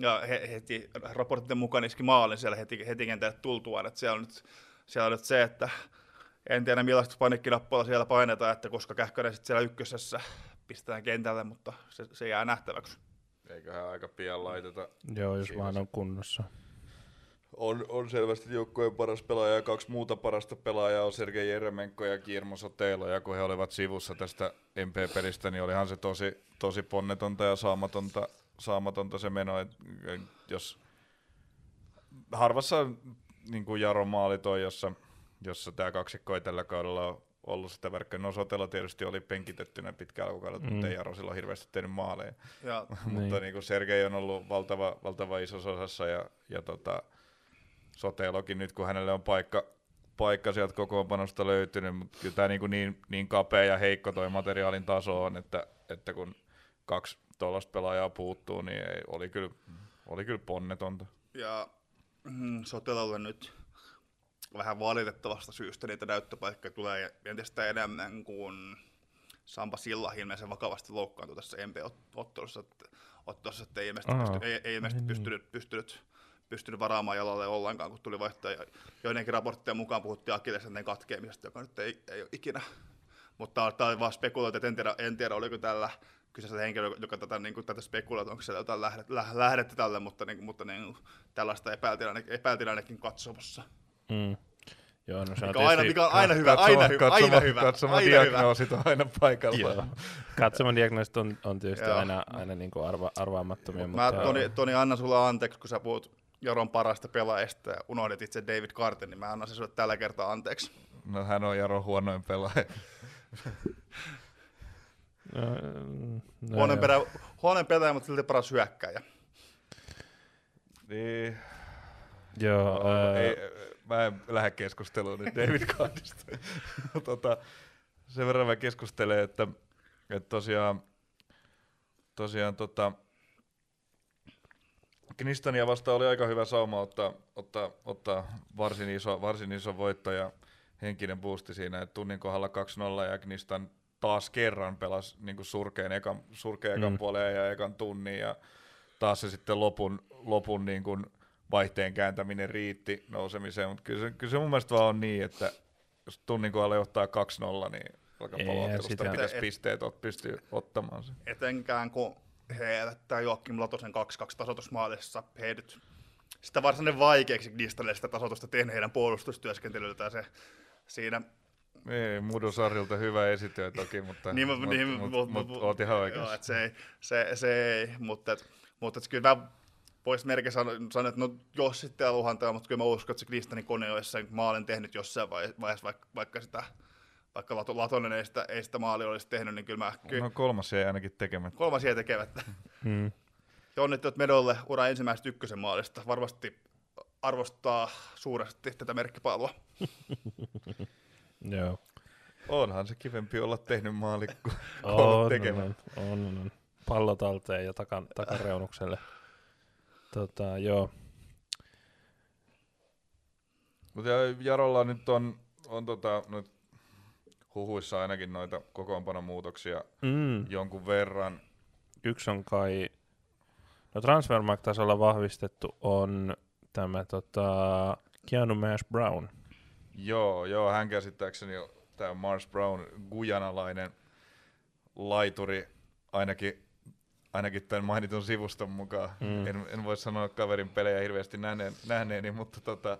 Ja he, heti raporttien mukaan iski maalin siellä heti, heti kentälle tultuaan. Että siellä, on nyt, siellä on nyt se, että en tiedä millaista panikkinappula siellä painetaan, että koska Kähkönen sitten siellä ykkösessä pistetään kentälle, mutta se, se jää nähtäväksi. Eiköhän aika pian laiteta. Joo, jos Siinä vaan on kunnossa. On, on selvästi joukkueen paras pelaaja ja kaksi muuta parasta pelaajaa on Sergei Jeremenko ja Kirmo Sotelo. Ja kun he olivat sivussa tästä MP-pelistä, niin olihan se tosi, tosi ponnetonta ja saamatonta, saamatonta se meno. Et, jos harvassa niin kuin Jaro maali toi, jossa, jossa tämä kaksikko ei tällä kaudella ole ollut sitä verkkoa. No Sotelo tietysti oli penkitettynä pitkään alkukaudella, mm. mutta ei Jaro silloin hirveästi tehnyt maaleja. Ja *laughs* mutta niin kuin Sergei on ollut valtava, valtava isossa osassa ja, ja tota, Sotelokin nyt, kun hänelle on paikka, paikka sieltä kokoonpanosta löytynyt, mutta kyllä tämä niin, niin, niin kapea ja heikko toi materiaalin taso on, että, että kun kaksi tuollaista pelaajaa puuttuu, niin ei, oli, kyllä, oli kyllä ponnetonta. Ja mm, Sotelolle nyt vähän valitettavasta syystä niitä näyttöpaikkoja tulee entistä enemmän, kun Sampa Silla ilmeisen vakavasti loukkaantui tässä MP-ottelussa, että, ottelussa, että ei ilmeisesti, Aa, pysty, ei, ei ilmeisesti niin. pystynyt, pystynyt, pystynyt varaamaan jalalle ollenkaan, kun tuli vaihtoja. Joidenkin raporttien mukaan puhuttiin Akillesen katkeamisesta, joka nyt ei, ei ole ikinä. Mutta tämä oli vaan spekuloitu, että en tiedä, en tiedä oliko tällä kyseisellä henkilöllä, joka tätä, niin kuin, tätä spekuloitu, onko siellä jotain lähdet, lä, lähdettä tälle, mutta, niin, kuin- mutta niin, kuin, tällaista epäiltiin, ainakin- epäiltiin ainakin katsomossa. Mm. Joo, no se on Mikä on aina, tietysti, mikä on aina hyvä, Katsoma- aina hyvä, aina katsoma- hyvä, Katsoma aina hyvä. diagnoosit on aina paikalla. Joo. katsoman diagnoosit on, on tietysti Joo. aina, aina niin kuin arva, arvaamattomia, Mä, mutta Toni, Toni, annan sulla anteeksi, kun sä puhut Jaron parasta pelaajasta ja unohdit itse David Carter, niin mä annan sen sulle tällä kertaa anteeksi. No hän on Jaro huonoin pelaaja. No, mm, no perä, huonen pelaaja, mutta silti paras hyökkäjä. niin, Joo, No, ää, ei, mä en lähde keskusteluun nyt David *laughs* Cardista. tota, sen verran mä keskustelen, että, että tosiaan, tosiaan tota, Knistania vastaan oli aika hyvä sauma ottaa, ottaa, ottaa varsin, iso, varsin iso voitto ja henkinen boosti siinä, että tunnin kohdalla 2-0 ja Knistan taas kerran pelasi niin surkeen ekan, surkeen ekan Mm. puoleen ja ekan tunnin ja taas se sitten lopun, lopun niin kuin vaihteen kääntäminen riitti nousemiseen, mutta kyllä se, kyllä se mun mielestä vaan on niin, että jos tunnin kohdalla johtaa 2-0, niin jalkapalloottelusta pitäisi Et- pisteet ot, pystyä ottamaan sen. Etenkään kun he jättää Joakim Latosen 2-2 tasoitusmaalissa, he nyt sitä varsinainen vaikeaksi Gnistalle sitä tasoitusta tehnyt heidän puolustustyöskentelyltä se siinä Niin, Mudu Sarrilta hyvä esityö toki, mutta, Niin, mut, niin, mut, mut- mut, mut- oot ihan oikeassa. et se, ei, se, se ei, mutta, et, mutta kyllä mä voisi merkki sanoa, että no jos sitten luhantaa, mutta kyllä mä uskon, että se Kristanin kone olisi sen maalin tehnyt jossain vai- vaiheessa, vaikka, vaikka sitä vaikka Lato- Latonen ei sitä, ei sitä maalia olisi tehnyt, niin kyllä mä kyllä No kolmas jäi ainakin tekemättä. kolmas jää tekevät. Mm. Ja onnittelut Medolle ura ensimmäisestä ykkösen maalista. Varmasti arvostaa suuresti tätä merkkipalua. *laughs* Joo. Onhan se kivempi olla tehnyt maali kuin *laughs* On, olla on, tekemättä. on, on, on. Pallo talteen ja takan, takareunukselle. Tota, joo. Mutta Jarolla nyt on, on tota, nyt huhuissa ainakin noita kokoonpanomuutoksia Mm. jonkun verran. Yksi on kai, no Transfermarkt-tasolla vahvistettu on tämä tota, Keanu Mash Brown. Joo, joo, hän käsittääkseni tämä Mars Brown, gujanalainen laituri, ainakin, ainakin tämän mainitun sivuston mukaan. Mm. En, en voi sanoa kaverin pelejä hirveästi nähneen, nähneeni, mutta, tota,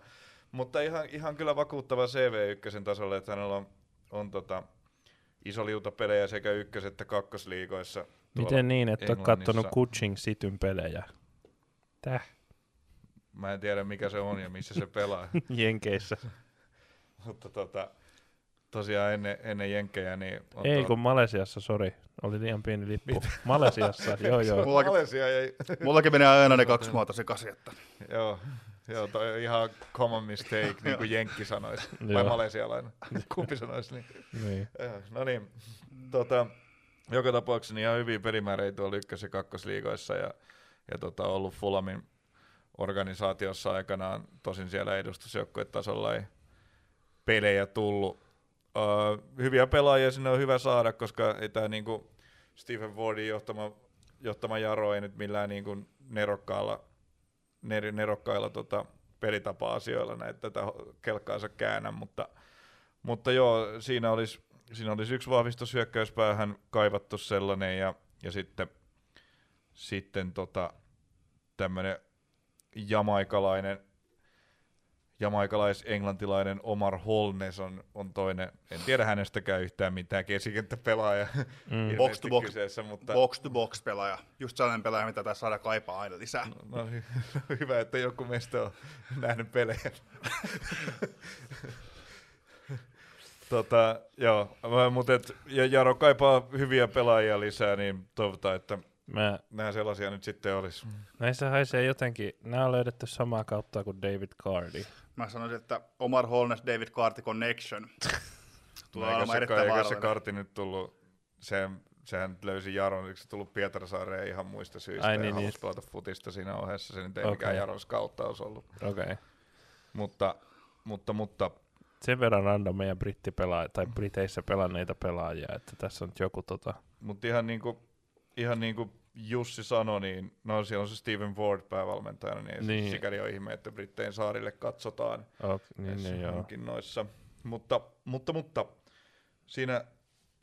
mutta ihan, ihan kyllä vakuuttava CV ykkösen tasolle, että hänellä on, on tota, iso liuta pelejä sekä ykkös- että kakkosliigoissa. Miten niin, että olet kattonut Kuching Cityn pelejä? Täh? Mä en tiedä mikä se on ja missä se pelaa, *laughs* Jenkeissä. mutta tota, tosiaan ennen, ennen Jenkkejä niin on Ei tuolla- kun Malesiassa, sori. Oli liian pieni lippu. Malesiassa, *laughs* joo joo. Mullakin- Malesia jäi. Mullakin menee aina ne kaksi maata sekaisin, että Joo, joo toi on ihan common mistake, niin kuin Jenkki sanoisi. Vai malesialainen. *laughs* Kumpi sanoisi niin? Niin. No niin, tota, joka tapauksessa niin ihan hyviä pelimääriä tuolla ykkös- ja kakkosliigoissa ja, ja tota, ollut Fulamin organisaatiossa aikanaan, tosin siellä edustusjoukkuetasolla ei pelejä tullut. Uh, hyviä pelaajia sinne on hyvä saada, koska ei tämä niinku Stephen Wardin johtama, johtama Jaro ei nyt millään niinku nerokkaalla, ner, nerokkailla tota, pelitapa-asioilla näitä tätä kelkkaansa käännä, mutta, mutta joo, siinä olisi, siinä olisi yksi vahvistus hyökkäyspäähän kaivattu sellainen ja, ja sitten, sitten tota, tämmöinen jamaikalainen jamaikalais-englantilainen Omar Holnes on, on toinen. En tiedä hänestäkään yhtään mitään keskikenttäpelaaja Mm. Box to box. kyseessä, mutta box to box pelaaja. Just sellainen pelaaja, mitä tässä saada kaipaa aina lisää. no, hy- *laughs* hyvä, että joku meistä on nähnyt pelejä. *laughs* tota, joo, mutta et, ja Jaro kaipaa hyviä pelaajia lisää, niin toivotaan, että Mä, nämä sellaisia nyt sitten olisi. näissä haisee jotenkin, nämä on löydetty samaa kautta kuin David Cardi. Mä sanoisin, että Omar Holness, David Carty Connection. *laughs* Tulee No, eikö olemaan se, erittäin eikö se kartti nyt tullut, se, sehän löysi Jaron, eikö se tullut Pietarsaareen ihan muista syistä Ai ja niin, halusi niin. pelata futista siinä ohessa, se nyt ei Okei. mikään Jaron skauttaus ollut. Okei. Okay. Mutta, mutta, mutta Sen verran randomeja brittipelaajia, tai Briteissä pelanneita pelaajia, että tässä on joku tota... Mutta ihan niin kuin, ihan niin kuin Jussi sanoi, niin no siellä on se Steven Ward päävalmentajana, niin, Niin. sikäli on ihme, että Brittein saarille katsotaan Oh, niin, niin, joo. hankinnoissa. Mutta, mutta, mutta siinä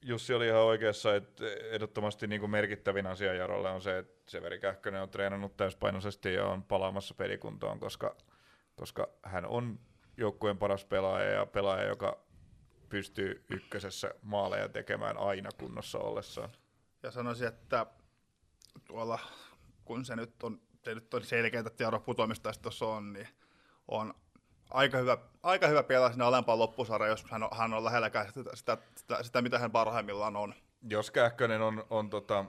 Jussi oli ihan oikeassa, että ehdottomasti niin kuin merkittävin asia Jarolle on se, että Severi Kähkönen on treenannut täyspainoisesti ja on palaamassa pelikuntoon, koska, koska hän on joukkueen paras pelaaja ja pelaaja, joka pystyy ykkösessä maaleja tekemään aina kunnossa ollessaan. Ja sanoisin, että tuolla, kun se nyt on, se nyt on selkeää, että Jaro putoamista tuossa on, niin on aika hyvä, aika hyvä pelaa sinne alempaan loppusarjaan, jos hän on, hän on lähelläkään sitä, sitä, sitä, sitä, mitä hän parhaimmillaan on. jos Kähkönen on, on, tota,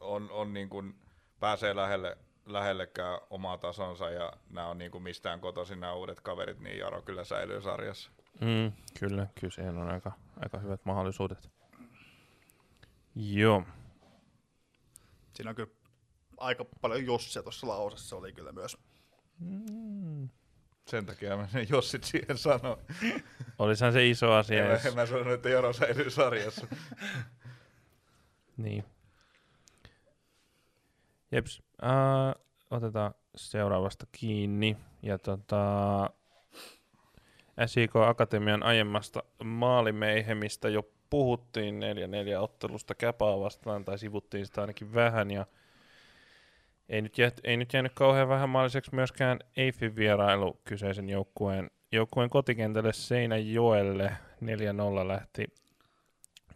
on, on niin kuin pääsee lähelle, lähellekään omaa tasonsa ja nämä on niin kuin mistään kotoisin nämä uudet kaverit, niin Jaro kyllä säilyy sarjassa. Mm, kyllä, kyllä siihen on aika, aika hyvät mahdollisuudet. Joo. Siinä on kyllä aika paljon Jussia tuossa lausessa oli kyllä myös. Mm. Sen takia mä sen Jossit siihen sanoin. *laughs* Olisihan se iso asia. En, jos- mä- en mä sanonut, että Jaro säilyy sarjassa. *laughs* Niin. Jeps. Uh, otetaan seuraavasta kiinni. Ja tota, SIK Akatemian aiemmasta maalimeihemistä jo puhuttiin 4-4 ottelusta Käpaa vastaan, tai sivuttiin sitä ainakin vähän, ja ei nyt, jät, ei nyt jäänyt kauhean vähänmaaliseksi myöskään Eiffin vierailu kyseisen joukkueen, joukkueen kotikentälle Seinäjoelle. 4-0 lähti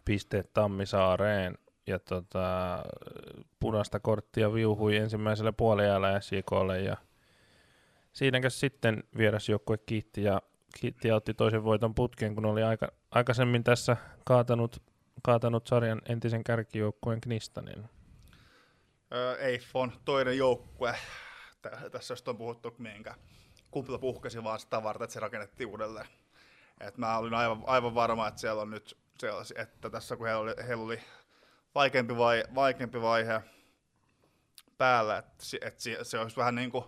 pisteet Tammisaareen, ja tota, punaista korttia viuhui ensimmäisellä puolella SJKlle, ja siinäkäs sitten vierasjoukkue kiitti ja, kiitti ja otti toisen voiton putkeen, kun oli aika, aikaisemmin tässä kaatanut, kaatanut sarjan entisen kärkijoukkueen Knistanin. Öö, on toinen joukkue. Tä- Tässä just on puhuttu, minkä kupla puhkesi vaan sitä varten, että se rakennettiin uudelleen. Et mä olin aivan, aivan varma, että siellä on nyt, siellä, että tässä kun heillä oli, heillä oli vaikeampi, vai, vaikeampi vaihe päällä, että, että si- se olisi vähän niin kuin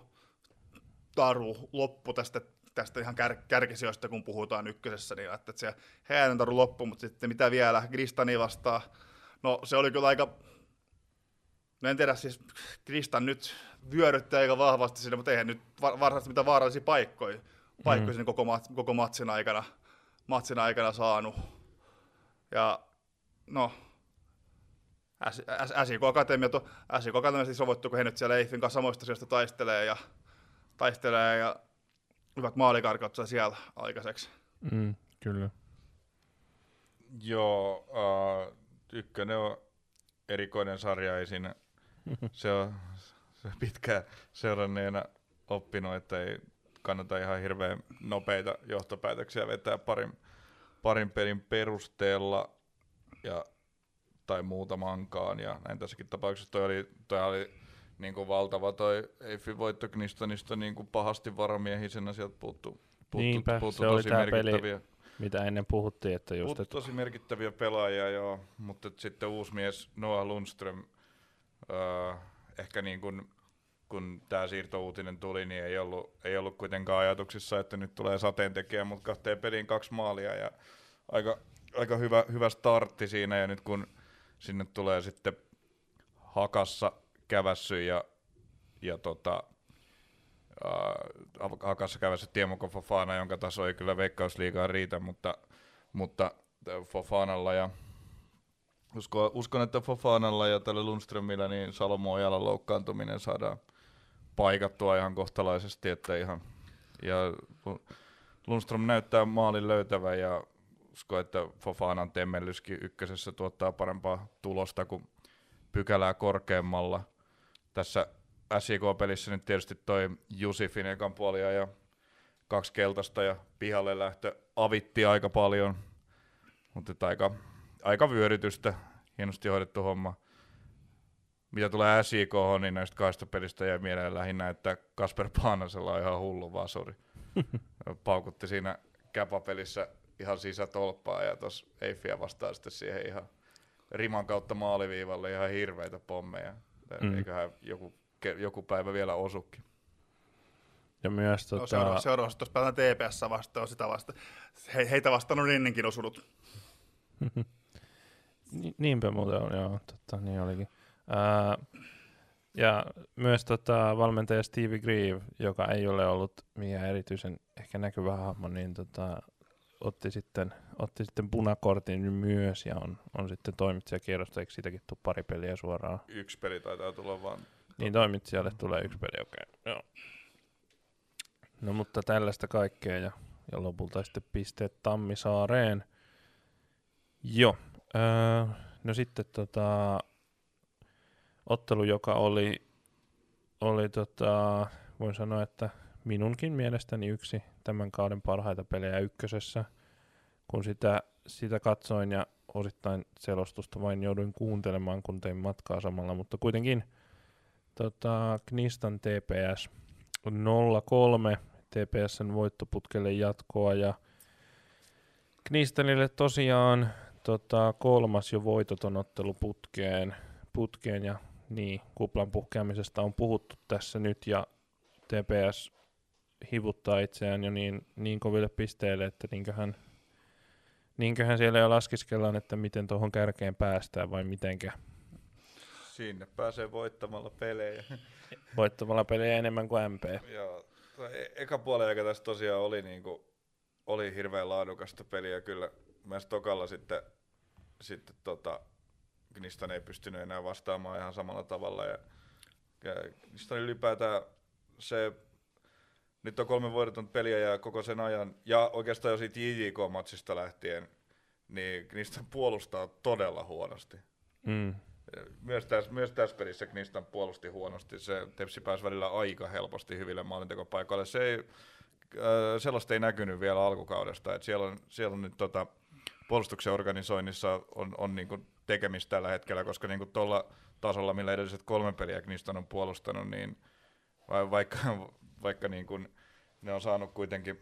taru loppu tästä, tästä ihan kär, kärkisijoista, kun puhutaan ykkösessä, niin että se heidän taru loppu, mutta sitten mitä vielä, Kristani vastaan, no se oli kyllä aika No en tiedä, siis Kristan nyt vyöryttää aika vahvasti sinne, mutta eihän nyt va- varsinaisesti mitään vaarallisia paikkoja, paikkoja sinne koko, mat- koko matsin, aikana, matsin aikana saanut. Ja no, SIK Akatemia, SIK Akatemia siis on voittu, kun he nyt siellä Eiffin kanssa samoista asioista taistelee ja, taistelee ja hyvät maalikarkat saa siellä aikaiseksi. Mm, kyllä. Joo, uh, ykkönen on erikoinen sarja, ei siinä, *laughs* se on se pitkään seuranneena oppinut, että ei kannata ihan hirveän nopeita johtopäätöksiä vetää parin, parin pelin perusteella ja, tai muutamankaan. Ja näin tässäkin tapauksessa toi oli, toi oli niin kuin valtava toi Eiffin voitto Knistonista niin kuin pahasti varamiehisenä sieltä puuttu, puuttu, Niinpä, puuttu se oli tosi peli. merkittäviä. Mitä ennen puhuttiin, että just, Puuttu että tosi merkittäviä pelaajia, joo, mutta et sitten uusi mies Noah Lundström, öö, ehkä niin kun, kun tämä siirtouutinen tuli, niin ei ollut, ei ollut kuitenkaan ajatuksissa, että nyt tulee sateentekijä, mutta kahteen peliin kaksi maalia ja aika, aika hyvä, hyvä startti siinä ja nyt kun sinne tulee sitten hakassa kävässy ja, ja tota, äh, hakassa kävässä Tiemoko Fofana, jonka taso ei kyllä veikkausliigaan riitä, mutta, mutta Fofanalla ja uskon, uskon, että Fofanalla ja tällä Lundströmillä niin Salomo Ojalan loukkaantuminen saadaan paikattua ihan kohtalaisesti, että ihan, ja Lundström näyttää maalin löytävän ja uskon, että Fofanan temmellyskin ykkösessä tuottaa parempaa tulosta kuin pykälää korkeammalla. Tässä SJK-pelissä nyt tietysti toi Jusifin ekan puolia ja kaksi keltaista ja pihalle lähtö avitti aika paljon, mutta aika, aika vyörytystä, hienosti hoidettu homma. Mitä tulee SJK, niin näistä kahdesta pelistä jäi mieleen lähinnä, että Kasper Paanasella on ihan hullu vasuri. *laughs* Paukutti siinä käpapelissä ihan sisätolppaa ja tuossa Eiffiä vastaan sitten siihen ihan riman kautta maaliviivalle ihan hirveitä pommeja. Mm. Mm. Eiköhän joku, joku päivä vielä osukin. ja myös No, tota, seuraava, seuraavassa tuossa pelataan TPS vastaan, sitä vasta. He, heitä vastaan on ennenkin osunut. *laughs* Ni- niinpä muuten on, joo, totta, niin olikin. Ää, ja myös tota, valmentaja Stevie Grieve, joka ei ole ollut mikään erityisen ehkä näkyvä hahmo, niin tota, otti, sitten, otti sitten punakortin myös ja on, on sitten toimitsijakierrosta, eikö siitäkin tule pari peliä suoraan? Yksi peli taitaa tulla vaan. Niin toimitsijalle tulee yksi peli, okei. Okay. Joo. No mutta tällaista kaikkea ja, ja lopulta sitten pisteet Tammisaareen. Joo. Öö, no sitten tota, ottelu, joka oli, oli tota, voin sanoa, että minunkin mielestäni yksi tämän kauden parhaita pelejä ykkösessä. Kun sitä, sitä katsoin ja osittain selostusta vain jouduin kuuntelemaan, kun tein matkaa samalla, mutta kuitenkin tota, Knistan TPS 0-3 TPSn voittoputkelle jatkoa ja Knistanille tosiaan tota, kolmas jo voitoton ottelu putkeen, putkeen ja niin, kuplan puhkeamisesta on puhuttu tässä nyt ja TPS hivuttaa itseään jo niin, niin koville pisteille, että niinköhän, niinköhän siellä jo laskiskellaan, että miten tuohon kärkeen päästään vai mitenkä. Sinne pääsee voittamalla pelejä. Voittamalla pelejä enemmän kuin MP. Joo. E- eka puoli aika tässä tosiaan oli, niinku, oli hirveän laadukasta peliä kyllä. Myös Tokalla sitten, sitten tota, Gnistan ei pystynyt enää vastaamaan ihan samalla tavalla. Ja, ja Gnistan ylipäätään se, nyt on kolme voideton peliä ja koko sen ajan, ja oikeastaan jo siitä JJK-matsista lähtien, niin Gnistan puolustaa todella huonosti. Mm. Myös tässä, myös tässä pelissä Knistan puolusti huonosti. Se Tepsi pääsi välillä aika helposti hyville maalintekopaikoille. Se ei, äh, sellaista ei näkynyt vielä alkukaudesta. Et siellä, on, siellä on nyt tota, puolustuksen organisoinnissa on, on niinku tekemistä tällä hetkellä, koska niinku tuolla tasolla, millä edelliset kolme peliä Knistan on puolustanut, niin vaikka, vaikka niinku ne on saanut kuitenkin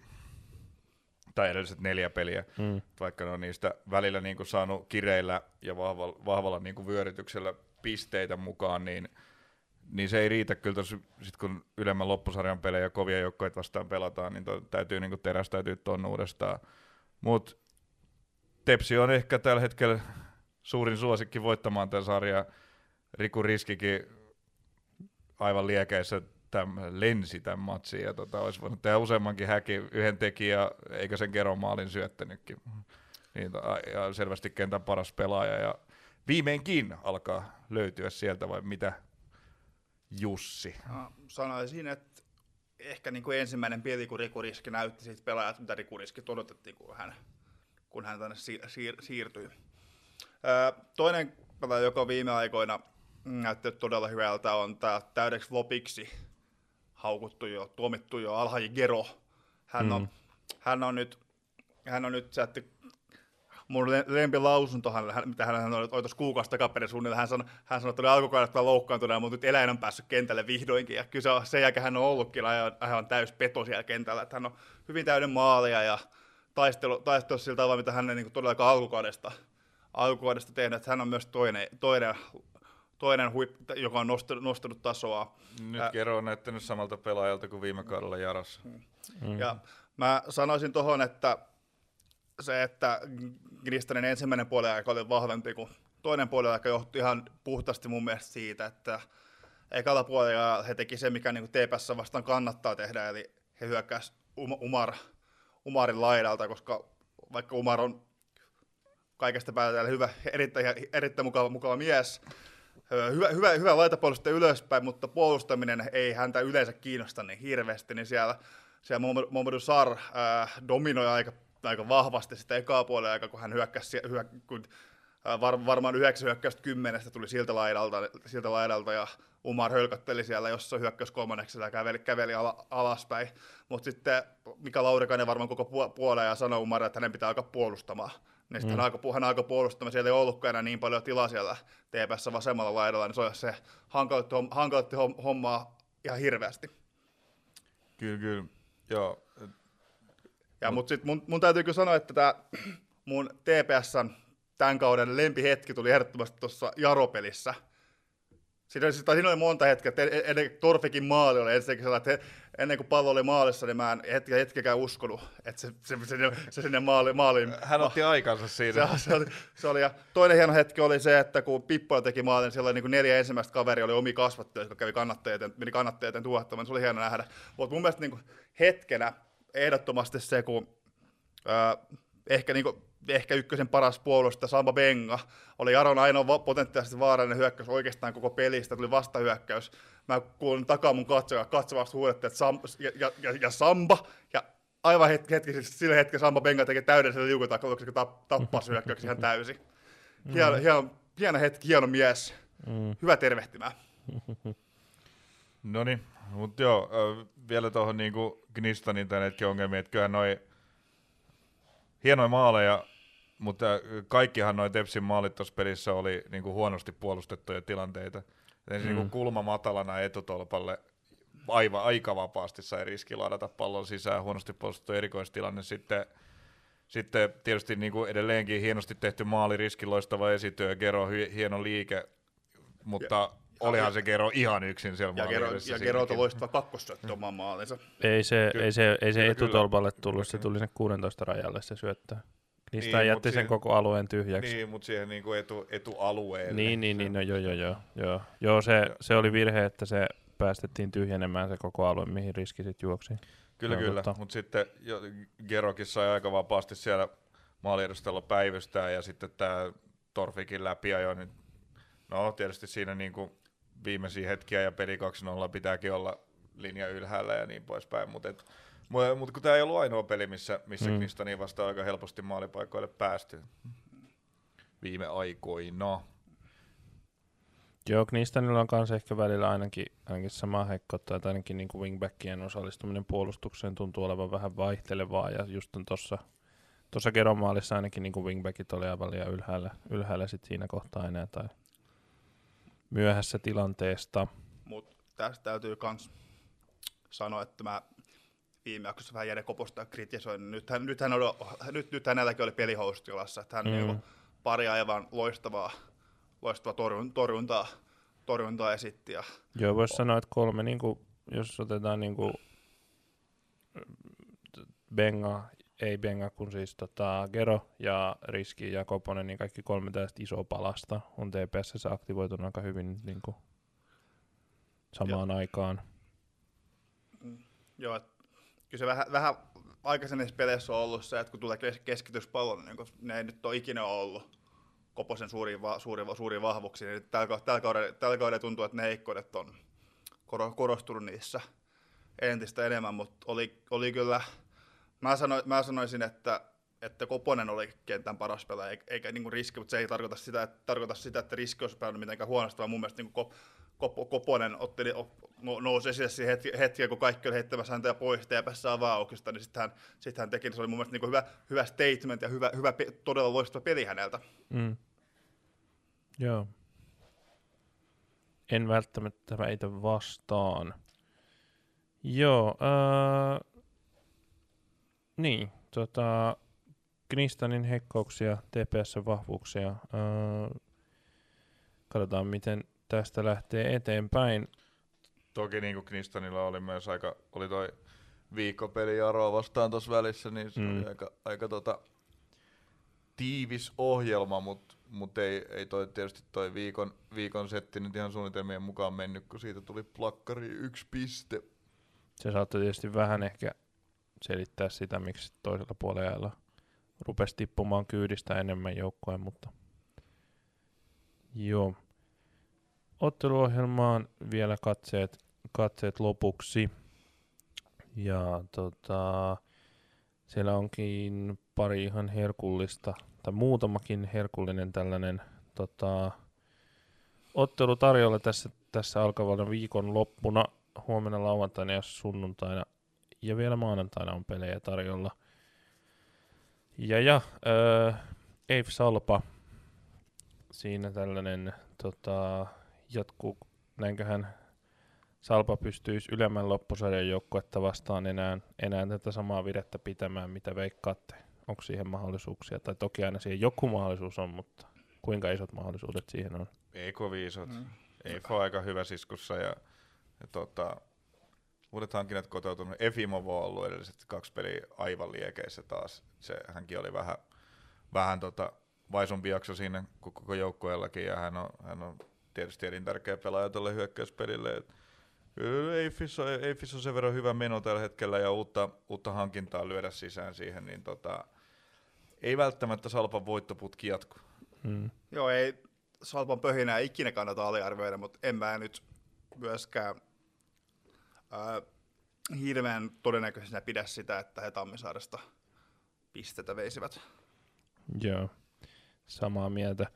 tai edelliset neljä peliä, mm. vaikka ne on niistä välillä niin kuin saanut kireillä ja vahvalla, vahvalla niin kuin vyörytyksellä pisteitä mukaan, niin, niin se ei riitä kyllä tos, sit kun ylemmän loppusarjan pelejä kovia joukkoja vastaan pelataan, niin to, täytyy niin kuin terästäytyä tuonne uudestaan. Mutta Tepsi on ehkä tällä hetkellä suurin suosikki voittamaan tämän sarjan. Riku Riskikin aivan liekeissä tämän, lensi tämän matsiin ja tota, olisi voinut tehdä useammankin häkin, yhden tekijä, eikä sen Keron maalin syöttänytkin. Niin, ja selvästi kentän paras pelaaja ja viimeinkin alkaa löytyä sieltä vai mitä Jussi? No, sanoisin, että ehkä niin kuin ensimmäinen pieni, kun Riku Riski näytti siitä pelaajat, mitä Riku Riski odotettiin, kun hän, kun hän tänne siir- siirtyi. Öö, toinen pelaaja, joka viime aikoina näyttänyt todella hyvältä, on tämä täydeksi lopiksi haukuttu jo, tuomittu jo Alhaji Gero. Hän on, mm. hän on nyt, hän on nyt sätti, mun lempilausunto, mitä hän oli tuossa kuukausi takaperin suunnilleen, hän sanoi, hän sanoi että oli alkukaudesta loukkaantunut, mutta nyt eläin on päässyt kentälle vihdoinkin, ja kyllä se on, sen jälkeen hän on ollutkin aivan täys peto siellä kentällä, että hän on hyvin täyden maalia, ja taistelu, taistelu sillä tavalla, mitä hän niin todellakaan alkukaudesta, alkukaudesta tehnyt, että hän on myös toinen, toinen toinen huippu, joka on nostanut, nostanut tasoa. Nyt Ä- Kero on näyttänyt samalta pelaajalta kuin viime kaudella Jarassa. Mm. Ja mä sanoisin tuohon, että se, että Gristanin ensimmäinen puoli aika oli vahvempi kuin toinen puoli aika johti ihan puhtaasti mun mielestä siitä, että ekalla puolella he teki se, mikä niin TPS vastaan kannattaa tehdä, eli he hyökkäsivät Umar, Umarin laidalta, koska vaikka Umar on kaikesta päätellä hyvä, erittäin, erittäin mukava, mukava mies, hyvä, hyvä, hyvä laitapuolustaja ylöspäin, mutta puolustaminen ei häntä yleensä kiinnosta niin hirveästi, niin siellä, siellä Mohamed Sar äh, dominoi aika, aika vahvasti sitä ekaa puolella aika, kun hän hyökkäsi, hyö, kun, var, varmaan yhdeksän hyökkäystä kymmenestä tuli siltä laidalta, siltä laidalta ja Umar hölkötteli siellä, jossa hyökkäys kolmanneksi ja käveli, käveli ala, alaspäin. Mutta sitten Mika Laurikainen varmaan koko puolella ja sanoi Umar, että hänen pitää alkaa puolustamaan niin sitten mm. hän, alkoi, hän alkoi puolustamaan, siellä ei ollutkaan enää niin paljon tilaa siellä TPS vasemmalla laidalla, niin se, se hankaloitti, hankaloitti hommaa ihan hirveästi. Kyllä, kyllä, joo. Ja, mutta sitten mun, mun täytyy kyllä sanoa, että tämä mun TPSn tämän kauden lempihetki tuli ehdottomasti tuossa Jaropelissä – Siinä oli, siis- siinä oli monta hetkeä, että ennen Torfikin maali oli ensinnäkin sellainen, että ennen kuin pallo oli maalissa, niin mä en hetki, hetkekään uskonut, että se, se, se, se sinne maali, maaliin... Hän otti aikansa siinä. Se, se, oli, se oli, ja toinen hieno hetki oli se, että kun Pippo teki maalin, niin siellä oli niin kuin neljä ensimmäistä kaveria oli omi kasvattajia, jotka kävi kannattajien, meni kannattajien tuottamaan, se oli hieno nähdä. Mutta mun mielestä niin kuin hetkenä ehdottomasti se, kun äh, ehkä niin kuin, ehkä ykkösen paras puolustaja Samba Benga. Oli Jaron ainoa potentiaalisesti vaarallinen hyökkäys oikeastaan koko pelistä, tuli vastahyökkäys. Mä kuulin takaa mun katsoja, katsovasti huudettiin, että Sam, ja, ja, ja, ja, Samba, ja aivan hetki, hetki siis sillä hetkellä Samba Benga teki täydellisen liukutakluksen, kun tapp, tappasi hyökkäyksen ihan täysin. Hieno, mm. hieno, hieno hetki, hieno mies. Mm. Hyvä tervehtimään. No niin, mutta joo, vielä tuohon niinku Gnistanin tämän hetken ongelmiin, että kyllähän noin hienoja maaleja, mutta kaikkihan noin Tepsin maalit tuossa pelissä oli niin kuin huonosti puolustettuja tilanteita. Ensin mm. niin kulma matalana etutolpalle aivan aika vapaasti sai riski ladata pallon sisään, huonosti puolustettu erikoistilanne. Sitten, sitten tietysti niin kuin edelleenkin hienosti tehty maali, riski loistava esityö, Gero hieno liike, mutta... olihan se Gero ihan yksin siellä Ja, Gero, ja. Gero loistava kakkossyöttö omaan maalinsa. Ei se, Ky- ei se, ei se kyllä, etutolpalle tullut, Kyllä, se tuli sen 16 rajalle se syöttö. Niistä Niin, niin, jätti sen siihen- koko alueen tyhjäksi. Niin, mutta siihen niinku etu, etualueelle. Niin, niin, Se- niin, no joo, joo, joo, joo. Joo, se, se oli virhe, että se päästettiin tyhjenemään se koko alue, mihin riski sitten juoksi. Kyllä, Joo, kyllä. Mutta sitten jo, Gerokin sai aika vapaasti siellä maaliedustalla päivystää ja sitten tämä Torfikin läpi jo nyt. No tietysti siinä niinku viimeisiä hetkiä ja peli 2-0 pitääkin olla linja ylhäällä ja niin poispäin, mutta mut, mut kun tämä ei ollut ainoa peli, missä, missä Mm. Knistoniin vasta aika helposti maalipaikoille päästy viime aikoina. Joo, Knistanilla on kanssa ehkä välillä ainakin, ainakin samaa heikkoutta, että ainakin niin kuin wingbackien osallistuminen puolustukseen tuntuu olevan vähän vaihtelevaa, ja just tuossa tuossa Geron ainakin niin kuin wingbackit oli aivan liian ylhäällä, ylhäällä sit siinä kohtaa enää, tai myöhässä tilanteesta. Mutta tästä täytyy myös sanoa, että mä viime jaksossa vähän Jere Koposta kritisoin. Nythän, nythän, oli, nyt, nyt hänelläkin oli pelihoustilassa, että hän Mm. mm. niinku pari aivan loistavaa, loistavaa torjun, torjuntaa, torjuntaa esitti. Ja Joo, voisi sanoa, että kolme, niin kuin, jos otetaan niin kuin, Benga, ei Benga, kun siis tota, Gero ja Riski ja Koponen, niin kaikki kolme tästä isoa palasta on TPS aktivoitunut aika hyvin niin kuin, samaan aikaan. Joo, et kyllä se vähän, vähän aikaisemmissa peleissä on ollut se, että kun tulee kes- keskityspallo, niin kun ne ei nyt ole ikinä ollut Koposen suuria, va- suuria, suuria vahvuuksia, niin tällä, tällä, kaudella, tällä kaudella tuntuu, että ne heikkoudet on koro- korostunut niissä entistä enemmän, mutta oli, oli kyllä, mä, sano, mä sanoisin, että, että Koponen oli kentän paras pelaaja, eikä, niin riski, mutta se ei tarkoita sitä, että, tarkoita sitä, että riski olisi pelannut mitenkään huonosti, vaan mun mielestä niin Kop, Kop, Koponen no, nousi esille siihen hetki, kun kaikki oli heittämässä häntä pois TPS avauksesta, niin sitten hän, sit hän teki, se oli mun mielestä niin hyvä, hyvä statement ja hyvä, hyvä, todella loistava peli häneltä. Mm. Joo. En välttämättä väitä vastaan. Joo, ää, niin, tota, Knistanin heikkouksia, TPS vahvuuksia. Ää, katsotaan, miten tästä lähtee eteenpäin. Toki niin kuin Knistonilla oli myös aika, oli toi viikkopeli Jaroa vastaan tuossa välissä, niin se. Mm. oli aika, aika tota, tiivis ohjelma, mutta mut ei, ei toi, tietysti toi viikon, viikon setti nyt ihan suunnitelmien mukaan mennyt, kun siitä tuli plakkari yksi piste. Se saattoi tietysti vähän ehkä selittää sitä, miksi toisella puolella rupesi tippumaan kyydistä enemmän joukkoja, mutta joo. Otteluohjelmaan vielä katseet, katseet lopuksi. Ja tota, siellä onkin pari ihan herkullista, tai muutamakin herkullinen tällainen tota, ottelu tarjolla tässä, tässä alkavana viikon loppuna. Huomenna lauantaina ja sunnuntaina ja vielä maanantaina on pelejä tarjolla. Ja ja, äh, Eif Salpa, siinä tällainen tota, jatkuu, näinköhän Salpa pystyisi ylemmän loppusarjan joukkuetta vastaan enää, enää tätä samaa virettä pitämään, mitä veikkaatte. Onko siihen mahdollisuuksia? Tai toki aina siihen joku mahdollisuus on, mutta kuinka isot mahdollisuudet siihen on? Ei kovin isot. Mm. Ei ole aika hyvä siskussa ja, ja tota, uudet hankinnat kotoutunut. Efimov on ollut edelliset kaksi peliä aivan liekeissä taas. Se, hänkin oli vähän, vähän tota, vaisumpi jakso siinä kuin koko joukkueellakin ja hän on, hän on tietysti elintärkeä pelaaja tuolle hyökkäyspelille. Et, Eiffis on, Eiffis on sen verran hyvä meno tällä hetkellä ja uutta, uutta hankintaa lyödä sisään siihen, niin tota, ei välttämättä Salpan voittoputki jatku. Mm. Joo, ei Salpan pöhinää ikinä kannata aliarvioida, mutta en mä nyt myöskään ää, hirveän todennäköisenä pidä sitä, että he Tammisaaresta pistetä veisivät. Joo, samaa mieltä.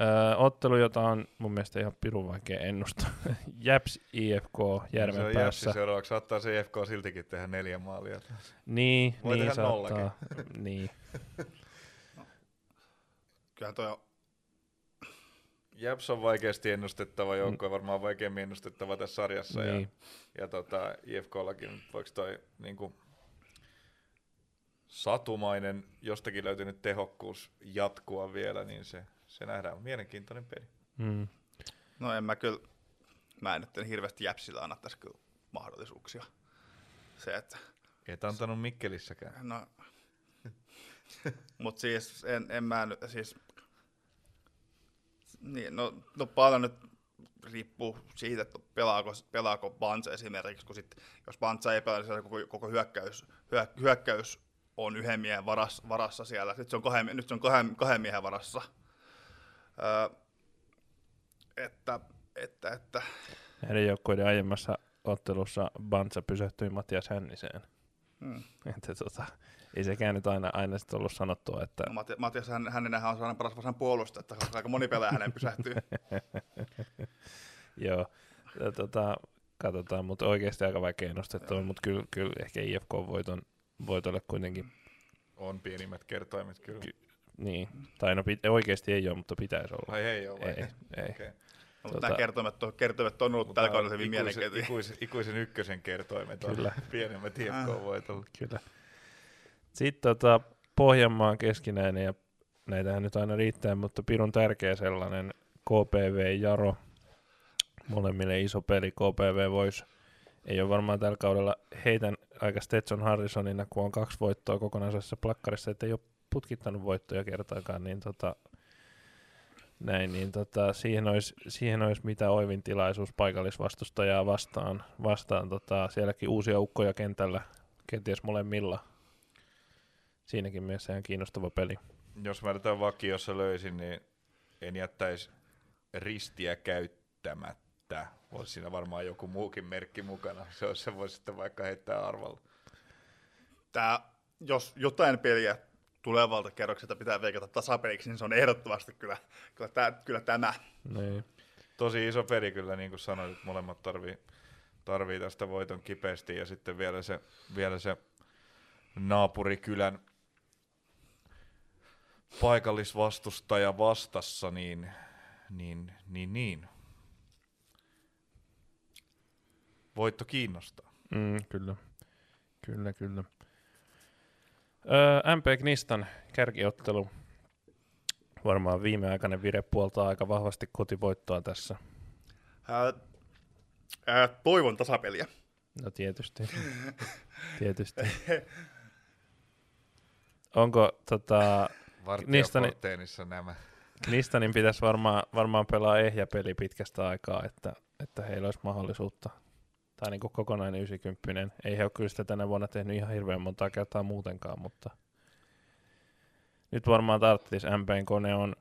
Öö, ottelu, jota on mun mielestä ihan pirun vaikea ennustaa. *laughs* Japs IFK se Järven on Jäpsi päässä. seuraavaksi. Saattaa se IFK siltikin tehdä neljä maalia. Niin, Voi niin tehdä saattaa. niin. *laughs* Kyllähän toi on, Jäps on vaikeasti ennustettava joukko, varmaan vaikeammin ennustettava tässä sarjassa. niin. Ja, ja tota, IFKllakin, voiko toi niinku, satumainen, jostakin löytynyt tehokkuus jatkua vielä, niin se, se nähdään. Mielenkiintoinen peli. Mm. no en mä kyllä, mä en nyt hirveästi Jäpsillä anna tässä kyllä mahdollisuuksia. Se, että Et antanut Mikkelissäkään. No, *laughs* mutta siis en, en mä nyt, siis, niin, no, no paljon nyt riippuu siitä, että pelaako, pelaako Bansa esimerkiksi, kun sit, jos Bansa ei pelaa, niin koko, koko hyökkäys, hyö, hyökkäys on yhden miehen varas, varassa siellä, nyt se on kahden, nyt se on kahden, kahden miehen varassa. Öö, että, että, että, Näiden joukkueiden aiemmassa ottelussa Bansa pysähtyi Matias Hänniseen. Hmm. Että tota, ei sekään nyt aina, aina sit ollut sanottua, että No, Matti- Matias hän, hänenhän on sellainen paras vasen puolustaja, että aika moni pelaaja hänen pysähtyy. *laughs* joo, ja tota, katsotaan, mutta oikeasti aika vaikea ennustettava, mutta kyllä, kyllä ehkä IFK-voiton voitolle kuitenkin, On pienimmät kertoimet kyllä. Ky- niin, tai no pit, oikeasti ei ole, mutta pitäisi olla. Vai ei ole vai? Ei, ei. Okay. No, Tota- mutta nämä kertoimet on, kertoimet on ollut tällä kaudella hyvin mielenkiintoisia. ikuisen, ikuisen ykkösen kertoimet on Kyllä. pienemmät IFK-voitolla. Kyllä. Sitten tota, Pohjanmaan keskinäinen, ja näitähän nyt aina riittää, mutta pirun tärkeä sellainen KPV Jaro. Molemmille iso peli. KPV voisi, ei ole varmaan tällä kaudella heitän aika Stetson Harrisonina, kun on kaksi voittoa kokonaisessa plakkarissa, että ei ole putkittanut voittoja kertaakaan, niin tota, näin, niin tota, siihen, olisi, siihen olisi mitä oivin tilaisuus paikallisvastustajaa vastaan. vastaan tota, sielläkin uusia ukkoja kentällä, kenties molemmilla. Siinäkin mielessä ihan kiinnostava peli. Jos mä tätä vakiossa löysin, niin en jättäisi ristiä käyttämättä. Olisi siinä varmaan joku muukin merkki mukana. Se, olisi, voisi sitten vaikka heittää arvalla. Tää, jos jotain peliä tulevalta kerrokselta pitää veikata tasapeliksi, niin se on ehdottomasti kyllä, kyllä, tää, kyllä tämä. Niin. Tosi iso peli kyllä, niin kuin sanoit, että molemmat tarvii, tarvii tästä voiton kipeästi. Ja sitten vielä se, vielä se naapurikylän paikallisvastustaja vastassa, niin, niin, niin, niin. Voitto kiinnostaa. Mm, kyllä. Kyllä, kyllä. Öö, MP Knistan kärkiottelu. Varmaan viimeaikainen vire puoltaa aika vahvasti kotivoittoa tässä. Ää, ää, toivon tasapeliä. No tietysti. *laughs* tietysti. Onko tota, Vartijaporteenissa nämä. Knistanin pitäisi varmaan, varmaan pelaa ehjä peli pitkästä aikaa, että, että heillä olisi mahdollisuutta. Tai niin kokonainen 90. Ei he ole kyllä sitä tänä vuonna tehnyt ihan hirveän montaa kertaa muutenkaan, mutta nyt varmaan tarvitsisi. MPn kone on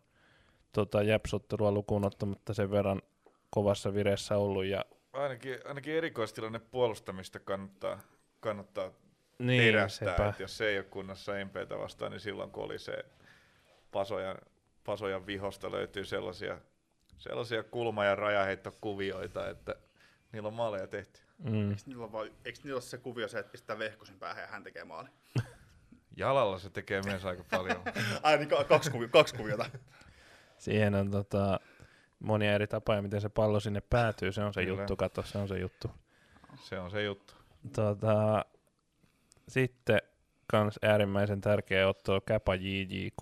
tota, jäpsottelua lukuun ottamatta sen verran kovassa vireessä ollut. Ja, Ainakin, ainakin erikoistilanne puolustamista kannattaa, kannattaa niin, terästää, että jos se ei ole kunnossa MPtä vastaan, niin silloin kun oli se pasojan, pasojan vihosta löytyy sellaisia, sellaisia kulma- ja rajaheittokuvioita, että niillä on maaleja tehty. Mm, Eikö niillä, ole vaan, eikö niillä ole se kuvio se, että pistää vehkosen päähän ja hän tekee maali? *laughs* Jalalla se tekee myös aika paljon. *laughs* Ai niin, ka- kaksi, kuvio, kaksi kuviota. siihen on tota, monia eri tapoja, miten se pallo sinne päätyy. Se on se Kyllä. juttu, kato, se on se juttu. Se on se juttu. Tota, sitten kans äärimmäisen tärkeä ottelu Käpa JJK.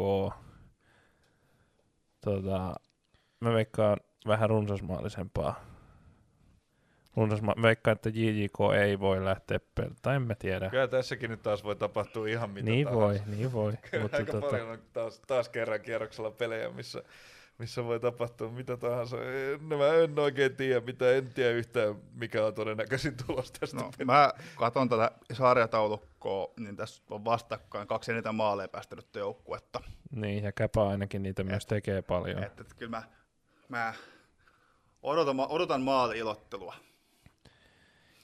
Tota, mä veikkaan vähän runsasmaallisempaa. Runsasma- veikkaan, että JJK ei voi lähteä pel- tai en mä tiedä. Kyllä tässäkin nyt taas voi tapahtua ihan mitä niin tahansa. voi, niin voi. Kyllä Mutta aika tota, paljon on taas, taas kerran kierroksella pelejä, missä, missä voi tapahtua mitä tahansa. En, mä en oikein tiedä, mitä en tiedä yhtään, mikä on todennäköisin tulos tästä No, pelistä. mä katson tätä sarjataulukkoa, niin tässä on vastakkain kaksi eniten maaleja päästänyttä joukkuetta. niin, ja Käpä ainakin niitä myös tekee paljon. Että, että kyllä mä, mä odotan, odotan maali-ilottelua.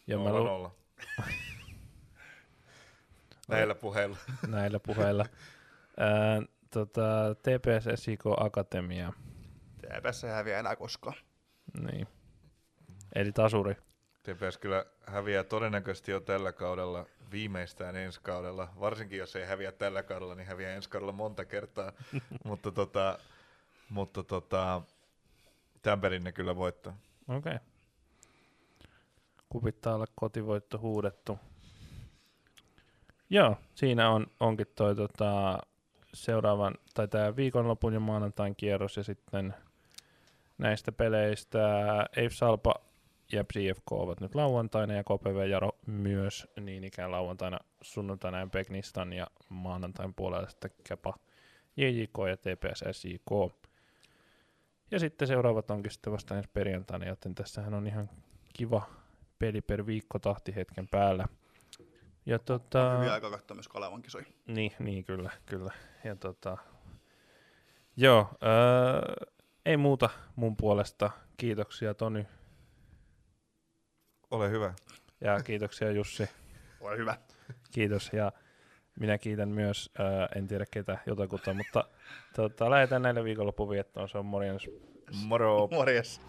Ja mä lu-. *laughs* Näillä puheilla. *laughs* näillä puheilla. Ää, tota, TPS SIK Akatemia. TPS ei häviä enää koskaan. Niin. Eli tasuri. TPS kyllä häviää todennäköisesti jo tällä kaudella, viimeistään ensi kaudella. Varsinkin jos ei häviä tällä kaudella, niin häviää ensi kaudella monta kertaa. *laughs* mutta tota, mutta tota, tämän pelin ne kyllä voittaa. Okei. Okay. Kupittaa olla kotivoitto huudettu. Joo, siinä on, onkin toi tota, seuraavan, tai tämä viikonlopun ja maanantain kierros, ja sitten näistä peleistä Eif Salpa Jep JFK ovat nyt lauantaina ja KPV Jaro myös niin ikään lauantaina, sunnuntaina ja Peknistan ja maanantain puolella sitten Kepa JJK ja TPS SJK. Ja sitten seuraavat onkin sitten vasta ensi perjantaina, joten tässähän on ihan kiva peli per viikko tahti hetken päällä. Ja tota, Hyviä aika katsoa myös Kalevan kisoja. niin, niin kyllä, kyllä. Ja tota, joo, öö, ei muuta mun puolesta. Kiitoksia Tony Ole hyvä. ja kiitoksia Jussi. Ole hyvä. Kiitos ja minä kiitän myös, ää, en tiedä ketä jotakuta, mutta tota, lähdetään näille viikonloppuviettoon. Se on morjens. Moro. Morjes.